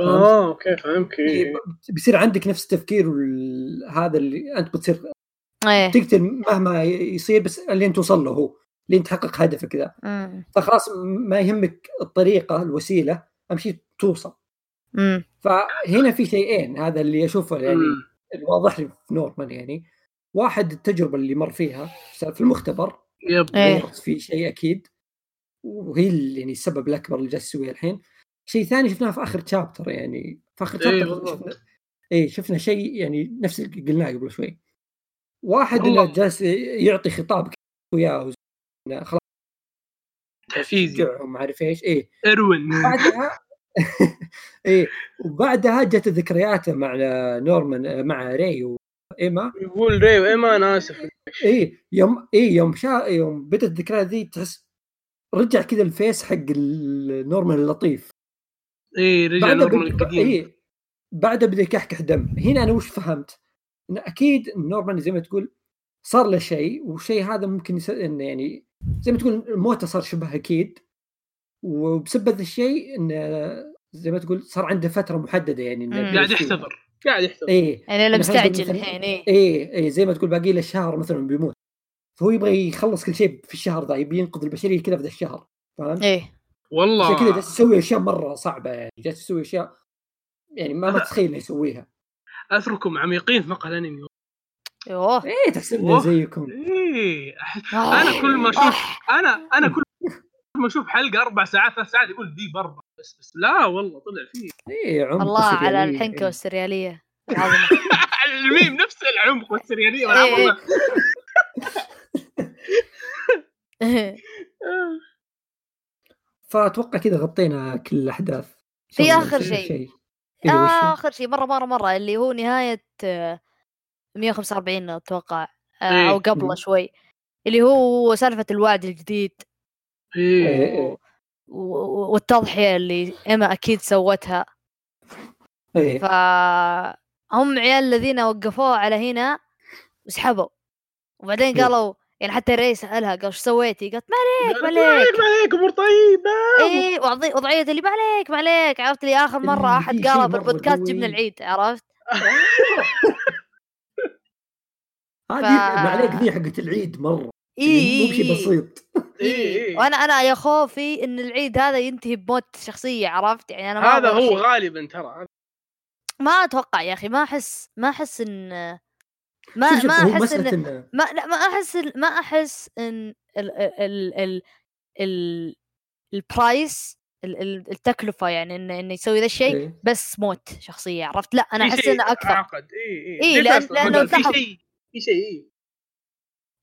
آه أوكي فهمك إيه،. بيصير عندك نفس التفكير هذا اللي أنت بتصير إيه تقتل مهما يصير بس اللي انت توصل له هو اللي انت تحقق هدفك ذا. فخلاص ما يهمك الطريقة الوسيلة اهم شيء توصل مم. فهنا في شيئين هذا اللي أشوفه يعني مم. الواضح لي في نورمان يعني واحد التجربة اللي مر فيها في المختبر يب. غيرت في شيء أكيد وهي اللي يعني السبب الأكبر اللي جالس يسويه الحين. شيء ثاني شفناه في آخر تشابتر يعني. في آخر إيه تشابتر. شفنا اي شفنا شيء يعني نفس اللي قلناه قبل شوي. واحد. إنه جالس يعطي خطاب وياه خلاص. تحفيزي. ما أعرف إيش. إيه. اروين بعدها إيه وبعدها جت ذكرياته مع نورمان مع راي وايما يقول راي وإيما أنا آسف. إيه يوم إيه يوم شا يوم بدت الذكريات ذي تحس رجع كذا ال face حق ال- نورمان اللطيف. إيه رجع نورمان القديم. إيه بعدها بدأ يكحكح دم. هنا أنا وش فهمت؟ انه أكيد نورمان زي ما تقول صار له شيء والشيء هذا ممكن يس... انه يعني زي ما تقول موته صار شبه أكيد. وبسبب هذا الشيء انه زي ما تقول صار عنده فترة محددة يعني إنه قاعد. يحتضر قاعد يحتضر. إيه. يعني أنا مستعجل الحين إيه. إيه إيه زي ما تقول باقي له شهر مثلا بيموت. فهو يبغى يخلص كل شيء في الشهر ذا يبي ينقذ البشرية كذا في ذا الشهر فهمت؟ إيه والله عشان كذا جالس يسوي أشياء مرة صعبة يعني جالس يسوي أشياء يعني ما ما تتخيل إنه يسويها اثركم عميقين في مقهى الأنمي يوه إيه تحسبنا. زيكم إيه آه. أنا كل ما أشوف آه. أنا أنا كل ما أشوف حلقة أربع ساعات ثلاث ساعات يقول دي بربع بس بس لا والله طلع فيه إيه عمق الله على. الحنكة والسريالية العظمه الميم نفس العمق والسريالية إيه. والعظمه فأتوقع كذا غطينا كل الأحداث في كل شيء. أيوه وش آخر شيء مرة مرة مرة اللي هو نهاية آه، 145 أتوقع آه، إيه. أو قبله. شوي اللي هو سالفة الوعد الجديد إيه، إيه. و- و- والتضحية اللي إيما أكيد سوتها فهم عيال الذين وقفوها على هنا وسحبوا وبعدين إيه. قالوا يعني حتى ري سألها قال إيش سويتي؟ قالت ما عليك ما عليك ما عليك أمور طيبة اي وضعي- وضعية اللي ما عليك ما عليك عرفت لي آخر مرة اللي احد قالها شيء بالبودكاست. جبنا العيد عرفت؟ هذه ف- ما عليك ذي حقت العيد مرة اي يعني مو اي بشيء إي. بسيط إيه، إيه. وأنا أنا يا خوفي إن العيد هذا ينتهي بموت شخصية عرفت يعني أنا ما هذا هو شيء. غالبا ترى ما أتوقع يا أخي ما أحس ما أحس إن ما شوف ما أحس إن انه ما لا ما أحس ما أحس إن ال ال ال ال ال price ال- ال- التكلفه يعني انه انه يسوي ذا الشيء إيه. بس موت شخصية عرفت؟ لا أنا أحس شيء إنه أكثر. عقد اي اي إيه، ليش لأن- أصلاً؟ لأنه في شيء في شيء إيه.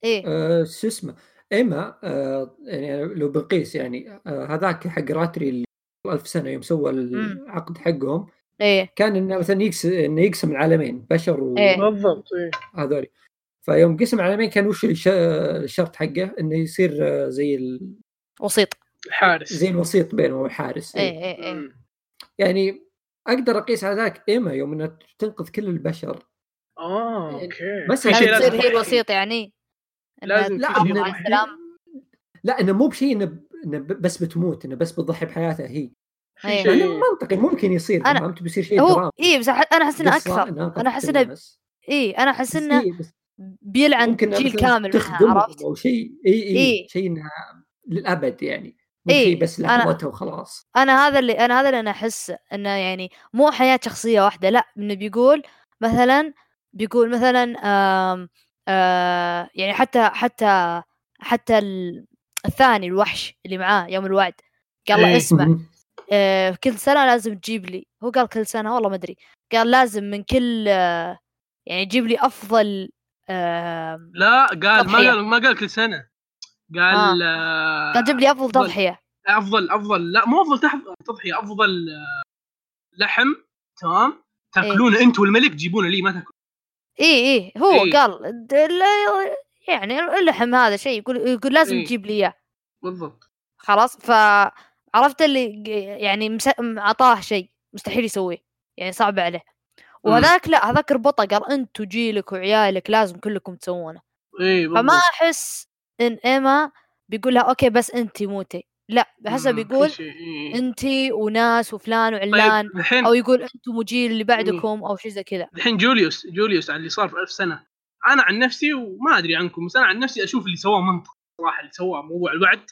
إيه. آه، شو اسمه؟ إيما آه يعني لو بنقيس يعني آه هذاك حق راتري اللي ألف سنة يوم سوى العقد حقهم إيه. كان إنه مثلا يقسم إنه يقسم العالمين بشر إيه. بالضبط إيه. وهذول فيوم قسم العالمين كان وش الش- الشرط حقه؟ إنه يصير زي ال... وسيط. الحارس زي الوسيط بينه والحارس إيه إيه. إيه مم. يعني أقدر أقيس على ذاك ايما يوم إنها تنقذ كل البشر. آه يعني أوكي. بس تصير هي. الوسيط يعني. لازم لا، لا إنه مو بشيء إنه إنه بس بتموت إنه بس بتضحي بحياتها هي. إيه. شيء انه منطقي ممكن يصير أنا- فهمت بيصير شيء هو دراما إيه بس أنا أحس إنه أكثر إنها أنا أحس إنه. إيه أنا أحس إنه بس بيلعن جيل كامل منها عرفت أو شيء إي إي إيه. شيء انها للأبد يعني مو إيه، شيء بس أنا- لحظتها وخلاص أنا هذا اللي أنا هذا اللي أنا أحس إنه يعني مو حياة شخصية واحدة لأ إنه بيقول مثلا بيقول مثلا آم آه يعني حتى حتى حتى ال- الثاني الوحش اللي معاه يوم الوعد قال له إيه. اسمع. آه كل سنة لازم تجيب لي. هو قال كل سنة؟ والله ما أدري. قال لازم من كل آه يعني جيب لي أفضل آم، لا قال ما. قال ما قال كل سنة. قال آه. قال جيب لي أفضل أفضل. تضحية. أفضل أفضل. لا مو أفضل تضحية أفضل آه، لحم. تمام؟ تاكلونه أنت والملك جيبونه لي ما تاكل. اي اي هو إيه. قال يعني اللحم هذا شيء يقول يقول لازم إيه. تجيب لي إياه. بالضبط. خلاص فعرفت اللي يعني مس- م- عطاه شيء مستحيل يسويه يعني صعب عليه. وهذاك لا هذاك ربطه قال انت وجيلك وعيالك لازم كلكم تسوونه. بالضبط فما أحس إن إيما بيقول لها أوكي بس انت موتي. لا بحسب مم، بيقول إيه. انت وناس وفلان وعلان طيب أو يقول أنتم وجيل اللي بعدكم أو شيء زي كذا. الحين جوليوس جوليوس على اللي صار في ألف سنة أنا عن نفسي وما أدري عنكم بس أنا عن نفسي أشوف اللي سواه منطق صراحة اللي سواه موضوع الوعد.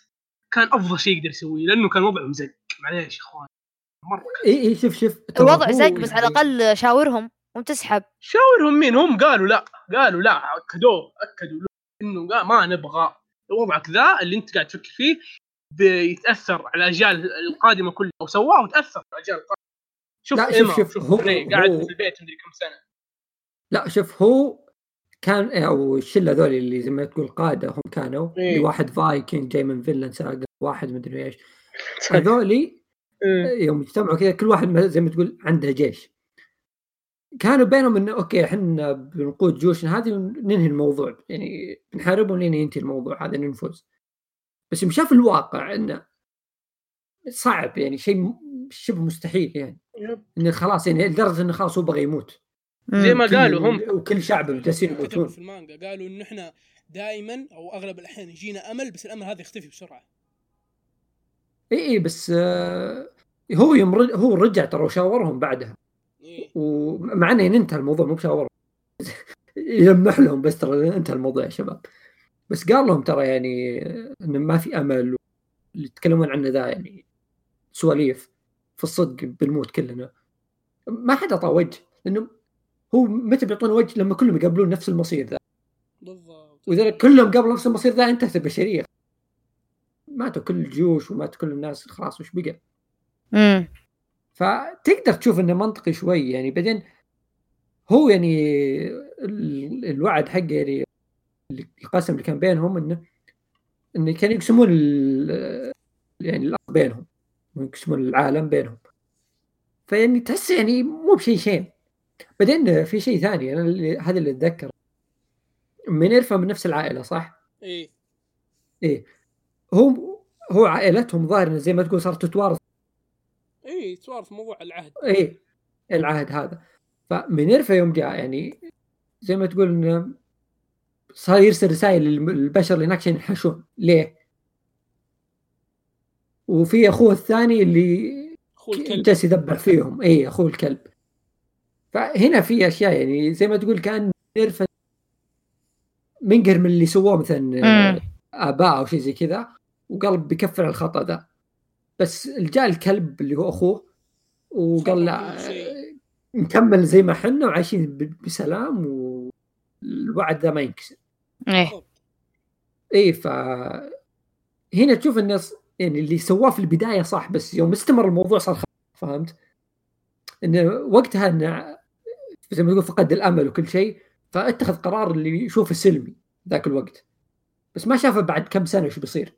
كان أفضل شيء يقدر يسويه لأنه كان وضعه مزق. معليش يا إخوان. مرة إي إي شوف شوف. الوضع زق بس على يعني- الأقل شاورهم وتسحب شاورهم مين؟ هم قالوا لا. قالوا لا أكدوه أكدوا له إنه قال ما نبغى. وضعك ذا اللي أنت قاعد تفكر فيه بيتأثر على الأجيال القادمة كلها. وسواه وتأثر على الأجيال القادمة. شوف لا، شوف- شوف، شوف هو- ري قاعد هو- في البيت مدري كم سنة. لا شوف هو كان أو الشلة ذول اللي زي ما تقول قادة هم كانوا إيه. واحد فايكنج جاي من فنلند ساق واحد مدري إيش. هذولي إيه. يوم اجتمعوا كذا كل واحد زي ما تقول عنده جيش. كانوا بينهم إنه أوكي إحنا بنقود جيوشنا هذه وننهي الموضوع. يعني بنحاربهم لين ينتهي الموضوع هذا ننفذ. بس يوم شاف الواقع إنه صعب يعني شيء شبه مستحيل يعني. إنه خلاص يعني لدرجة إنه خلاص هو بغى يموت. زي ما كل- قالوا هم. وكل شعب يموتون في المانجا قالوا إنه إحنا دائما أو أغلب الأحيان يجينا أمل بس الأمل هذا يختفي بسرعة. إي إي بس آه هو يوم رج- هو رجع ترى وشاورهم بعدها. إيه. ومع إنه انتهى الموضوع مو بشاورهم. يلمح لهم بس ترى انتهى الموضوع يا شباب. بس قال لهم ترى يعني إنه ما في أمل. اللي يتكلمون عنه ذا يعني سواليف في الصدق بنموت كلنا. ما حد اعطاه وجه لأنه هو متى بيعطون وجه لما كلهم يقابلون نفس المصير ذا. بالضبط. وإذا كلهم قابلوا نفس المصير ذا انتهت البشرية. ماتوا كل الجيوش وماتوا كل الناس خلاص وش بقى؟ امم فتقدر تشوف إنه منطقي شوي يعني بعدين هو يعني ال- الوعد حقه يعني القسم اللي كان بينهم انه إنه كانوا يقسمون ال- يعني الأرض بينهم ويقسمون العالم بينهم. فيعني تحس يعني مو بشيء شين. بعدين في شيء ثاني أنا اللي هذا اللي اتذكر مينيرفا من نفس العائلة صح؟ إيه إيه هو هو عائلتهم ظاهر زي ما تقول صارت تتوارث. إيه في موضوع العهد. إيه العهد هذا. فمينيرفا يوم جاء يعني زي ما تقول إنه صار يرسل رسائل للبشر اللي هناك عشان ينحشون. ليه؟ وفي أخوه الثاني اللي جالس يذبح فيهم. إي أخوه الكلب. فهنا في أشياء يعني زي ما تقول كان مينيرفا منقهر من اللي سووه مثلا. آباء أو شيء زي كذا وقال بيكفر الخطأ ذا بس جاء الكلب اللي هو أخوه وقال لا. نكمل زي ما حنا وعايشين بسلام والوعد ذا ما ينكسر إيه بالضبط. اي ف هنا تشوف الناس يعني اللي سواه في البداية صح بس يوم استمر الموضوع صار فهمت؟ انه وقتها انه زي ما تقول فقد الأمل وكل شيء فاتخذ قرار اللي يشوفه سلمي ذاك الوقت. بس ما شافه بعد كم سنة شو بيصير.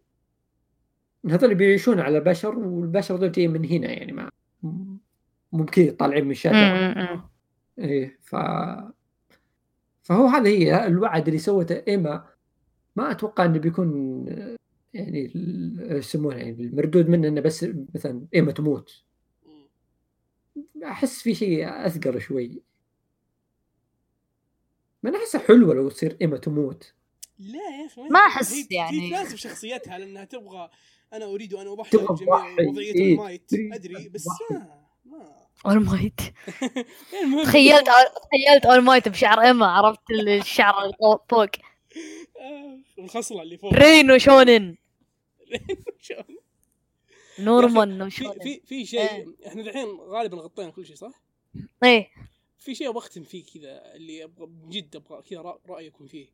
هذول بيعيشون على بشر والبشر ذول جايين من هنا يعني ما ممكن طالعين من الشجره. إيه ف فهو هذا هي الوعد اللي سوته إيما. ما أتوقع إنه بيكون يعني يسمونه يعني المردود منه إنه بس مثلا إيما تموت. أحس في شيء أثقل شوي. ما أنا أحسها حلوة لو تصير إيما تموت. لا يا أخي ما أحس هي- يعني. هي تناسب شخصيتها لأنها تبغى أنا أريد أن أضحي تبغى للجميع تضحي، وضعية إيه، المايت أدري بس. ما ما اولمايت المهم. تخيلت تخيلت اولمايت بشعر إيما عرفت الشعر اللي فوق آه، الخصلة اللي فوق. رين وشونن. شلون؟ نورمان في وشونن. في في شيء إحنا الحين غالبا غطينا كل شيء صح؟ إيه. في شيء أبغى أختم فيه كذا اللي أبغى بجد أبغى كذا رأيكم فيه.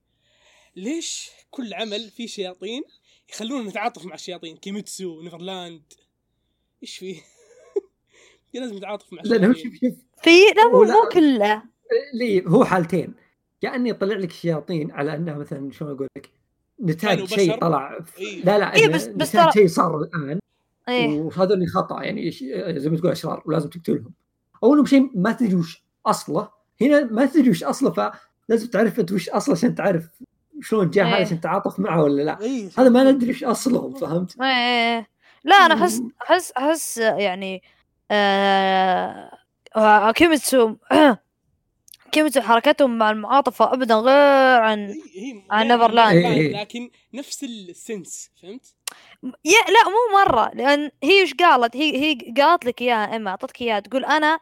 ليش كل عمل فيه شياطين يخلونا نتعاطف مع الشياطين؟ كيميتسو نيفرلاند. إيش فيه؟ لازم نتعاطف مع الشياطين. شوف شوف. في لا مو مو كله. لي هو حالتين. يا إنه يطلع لك الشياطين على انها مثلا شلون أقول لك؟ نتاج شيء. طلع. في- إيه. لا لا إيه، بس- بس نتاج شيء صار الآن. إيه. وهذول خطأ يعني ش- زي ما تقول أشرار ولازم تقتلهم. أو انهم شيء ما تدري وش أصله هنا ما تدري وش أصله فلازم تعرف أنت وش أصله عشان تعرف شلون جاء هذا إيه. عشان تتعاطف معه ولا لا إيه. هذا ما ندري وش اصلهم فهمت؟ إيه إيه، إيه. لا أنا أحس أحس أحس يعني آه كيميتسو كيميتسو حركتهم مع المعاطفة ابدا غير عن هي هي عن نيفرلاند. إيه، إيه. لكن نفس ال sense فهمت؟ يا لا مو مرة لأن هي إيش قالت هي هي قالت لك إياها إما أعطتك إياها تقول أنا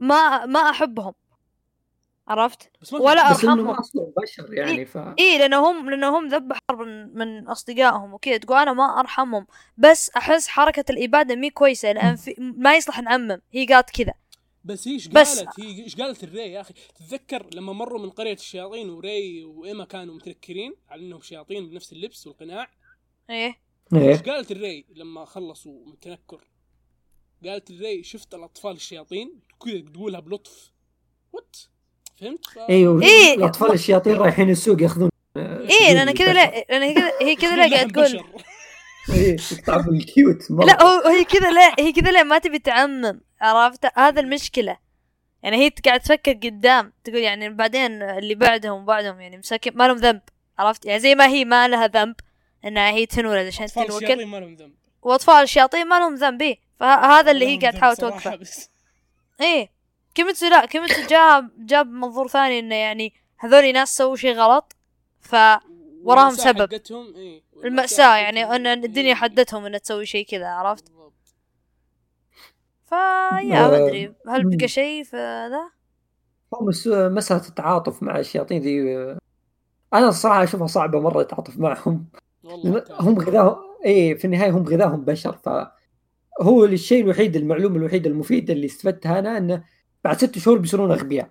ما ما أحبهم. عرفت؟ بس ما ولا بس أرحمهم. أصلا بشر يعني ف اي لانهم لأنهم ذبح حرب من, من أصدقائهم وكذا. تقول أنا ما أرحمهم بس أحس حركة الإبادة مي كويسة لأن في ما يصلح نعمم. هي قالت كذا. بس هي إيش بس- قالت؟ هي إيش قالت الري يا أخي؟ تتذكر لما مروا من قرية الشياطين وري وإيما كانوا متنكرين على إنهم شياطين بنفس اللبس والقناع؟ إيه. إيش إيه. قالت الري لما خلصوا من التنكر؟ قالت الري شفت الأطفال الشياطين؟ كذا تقولها بلطف. وات فهمت؟ ف... أيوه إيه. الأطفال الشياطين رايحين السوق ياخذون إيه لأن كذا لا لأن هي كذا هي كذا لا قاعد تقول. إيه مرة. لا هو هي كذا لا هي كذا لا ما تبي تعمم. عرفت؟ هذا المشكلة. يعني هي قاعد تفكر قدام تقول يعني بعدين اللي بعدهم وبعدهم يعني مساكين ما لهم ذنب. عرفت؟ يعني زي ما هي ما لها ذنب إنها هي تنولد عشان أطفال تنوكل. الشياطين ما لهم ذنب. وأطفال الشياطين ما لهم ذنب إيه. فهذا اللي هي قاعد تحاول توقفه إيه كيميتسو لا كيميتسو جاب جاب منظور ثاني إنه يعني هذول ناس سووا شيء غلط ف وراهم سبب. حقتهم إيه. المأساة يعني إن الدنيا إيه. حدتهم إنها تسوي شيء كذا عرفت بالضبط. فيا ما آه، ادري هل بقى. شيء في ذا هو بس مسألة التعاطف مع الشياطين ذي أنا الصراحة أشوفها صعبة مرة التعاطف معهم والله هم غذاهم إيه في النهاية هم غذاهم بشر فهو الشيء الوحيد المعلومة الوحيدة المفيدة اللي استفدتها أنا إنه بعد ست شهور بيصيرون أغبياء.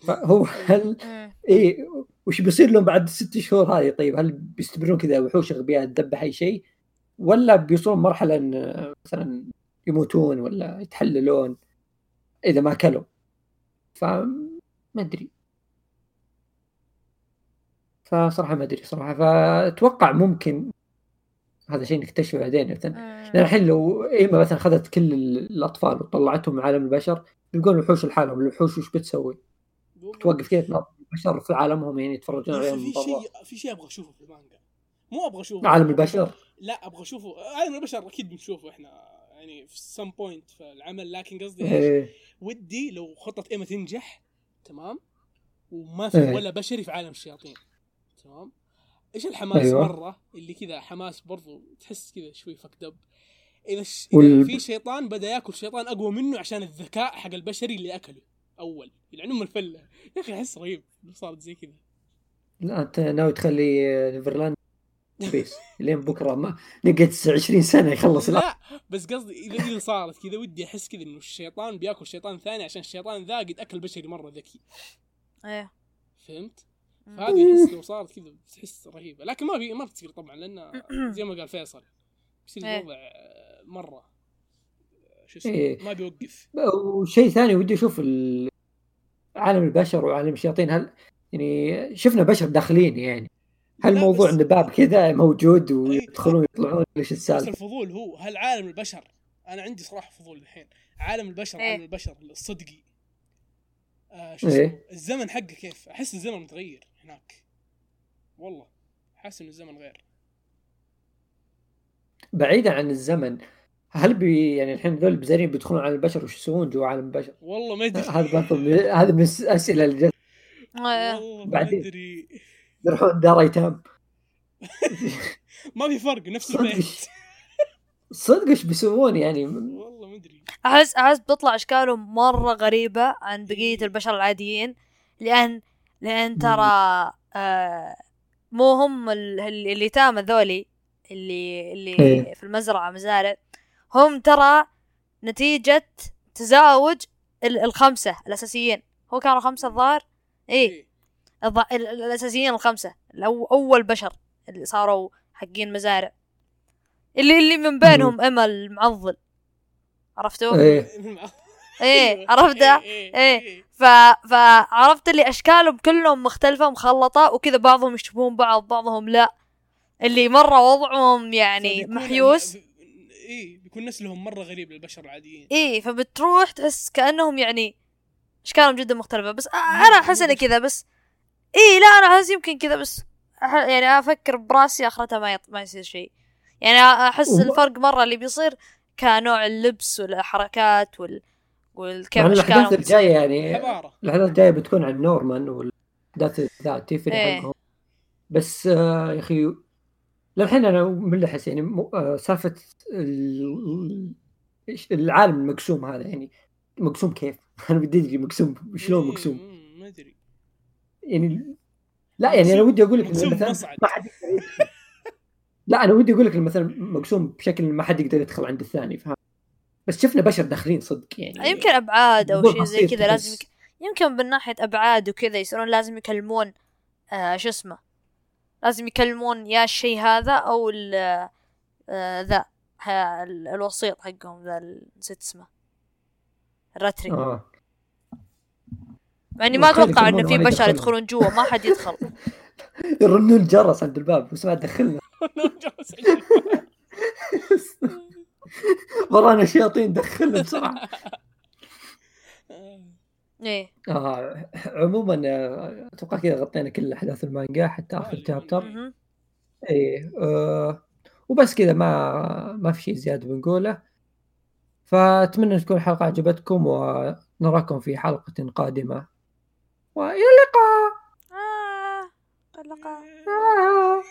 فهو هل. إيه وش بيصير لهم بعد الست شهور هذه؟ طيب هل بيستمرون كذا وحوش أغبياء تذبح أي شيء؟ ولا بيوصلون مرحلة إن مثلا يموتون ولا يتحللون إذا ما اكلوا فما أدري. فصراحة ما أدري صراحة. فأتوقع ممكن هذا شيء نكتشفه بعدين مثلا. لأن مم. الحين لو إيما مثلا اخذت كل الأطفال وطلعتهم من عالم البشر يلقون الوحوش لحالهم. الوحوش وش بتسوي؟ توقف كذا البشر في عالمهم يعني يتفرجون عليهم في شيء في شيء أبغى أشوفه في المانجا. مو أبغى أشوفه. عالم البشر؟ لا أبغى أشوفه. عالم البشر أكيد بنشوفه إحنا. يعني في سم بوينت في العمل. لكن قصدي إيش؟ إيه. ودي لو خطة إيما تنجح تمام؟ وما في إيه. ولا بشري في عالم الشياطين. تمام؟ إيش الحماس أيوة. مرة؟ اللي كذا حماس برضو تحس كذا شوي فك دب إذا, ش... وال- إذا في شيطان بدأ ياكل شيطان أقوى منه عشان الذكاء حق البشري اللي أكله أول. يلعنهم الفلة. يا أخي أحس رهيب صارت زي كذا. لا أنت ناوي تخلي نيفرلاند بيس لين بكرة؟ ما نقعد 20 سنة يخلص لا لا بس قصدي إذا اذا صارت كذا ودي أحس كذا إنه الشيطان بياكل شيطان ثاني عشان الشيطان ذا قد أكل بشري مرة ذكي. إيه. فهمت؟ فهذه احس لو صارت كذا بتحس رهيبة. لكن ما بي ما بتصير طبعا لأن زي ما قال فيصل بيصير إيه. الوضع آه، مرة. شو اسمه؟ إيه. ما بيوقف. وشيء ثاني ودي أشوف ال- عالم البشر وعالم الشياطين هل يعني شفنا بشر داخلين يعني؟ هل موضوع بس- إن باب كذا موجود ويدخلون ويطلعون إيش بس السالفه؟ الفضول هو هل عالم البشر؟ أنا عندي صراحة فضول الحين. عالم البشر إيه. عالم البشر الصدقي. آه شو اسمه؟ إيه. الزمن حقه كيف؟ أحس الزمن متغير هناك. والله حاسس ان الزمن غير. بعيدا عن الزمن هل بي يعني الحين ذول البزارين بيدخلون على البشر وش يسوون جوا عالم البشر؟ والله ما أدري. هذا برضو من- هذا من الاسئله اللي جت. والله ما بعدين. أدري. يروحون دار أيتام. ما في فرق نفس البيت. صدق إيش بيسوون يعني؟ احس أحس بتطلع أشكالهم مرة غريبة عن بقية البشر العاديين. لأن لأن ترى آه مو هم ال- ال- اليتامى ذولي اللي اللي إيه. في المزرعة مزارع. هم ترى نتيجة تزاوج ال- الخمسة الأساسيين. هو كانوا خمسة الظاهر؟ إيه. إيه. الأساسيين الخمسة. الأو أول بشر اللي صاروا حقين مزارع. اللي اللي من بينهم اما المعضل. عرفتوا؟ إيه. إيه عرفته؟ إيه ف... فعرفت اللي أشكالهم كلهم مختلفة مخلطة وكذا بعضهم يشبهون بعض بعضهم لا. اللي مرة وضعهم يعني محيوس. ال- اي بيكون نسلهم مرة غريب للبشر العاديين. إيه فبتروح تحس كأنهم يعني أشكالهم جدا مختلفة. بس أنا أحس إني كذا بس إيه لا أنا أحس يمكن كذا بس أح- يعني أفكر براسي آخرتها ما يط... ما يصير شيء. يعني أحس الفرق مرة اللي بيصير كنوع اللبس والحركات وال والكيف مع الأحداث الجاية يعني الأحداث الجاية بتكون عن نورمان والأحداث الذاتيه إيه. حقهم بس آه يا أخي للحين أنا ملحس يعني م- آه سالفة ال- العالم المقسوم هذا يعني مقسوم كيف؟ أنا بدي أدري مقسوم شلون إيه، مقسوم؟ ما أدري يعني لا يعني أنا ودي أقول لك مثلا مصعد. ما حد. لا أنا ودي أقول لك مثلا مقسوم بشكل ما حد يقدر يدخل عند الثاني فاهم بس شفنا بشر داخلين صدق يعني يمكن أبعاد أو شيء زي كذا لازم. يك... يمكن من ناحية أبعاد وكذا يصيرون لازم يكلمون آه شو اسمه لازم يكلمون يا الشيء هذا أو ال آه ذا الوسيط حقهم ذا ال- نسيت اسمه الراتري آه مع إني ما أتوقع إنه في بشر. يدخلون جوا ما حد يدخل يرنون الجرس عند الباب بس ما دخلنا. ورانا شياطين دخلنا بسرعة. إيه. آه عموما آه، أتوقع كذا غطينا كل أحداث المانجا حتى آخر شابتر مهم. إيه آه وبس كذا ما ما في شيء زيادة بنقوله. فأتمنى أن تكون الحلقة عجبتكم ونراكم في حلقة قادمة. وإلى اللقاء! آه. قلقة. آه.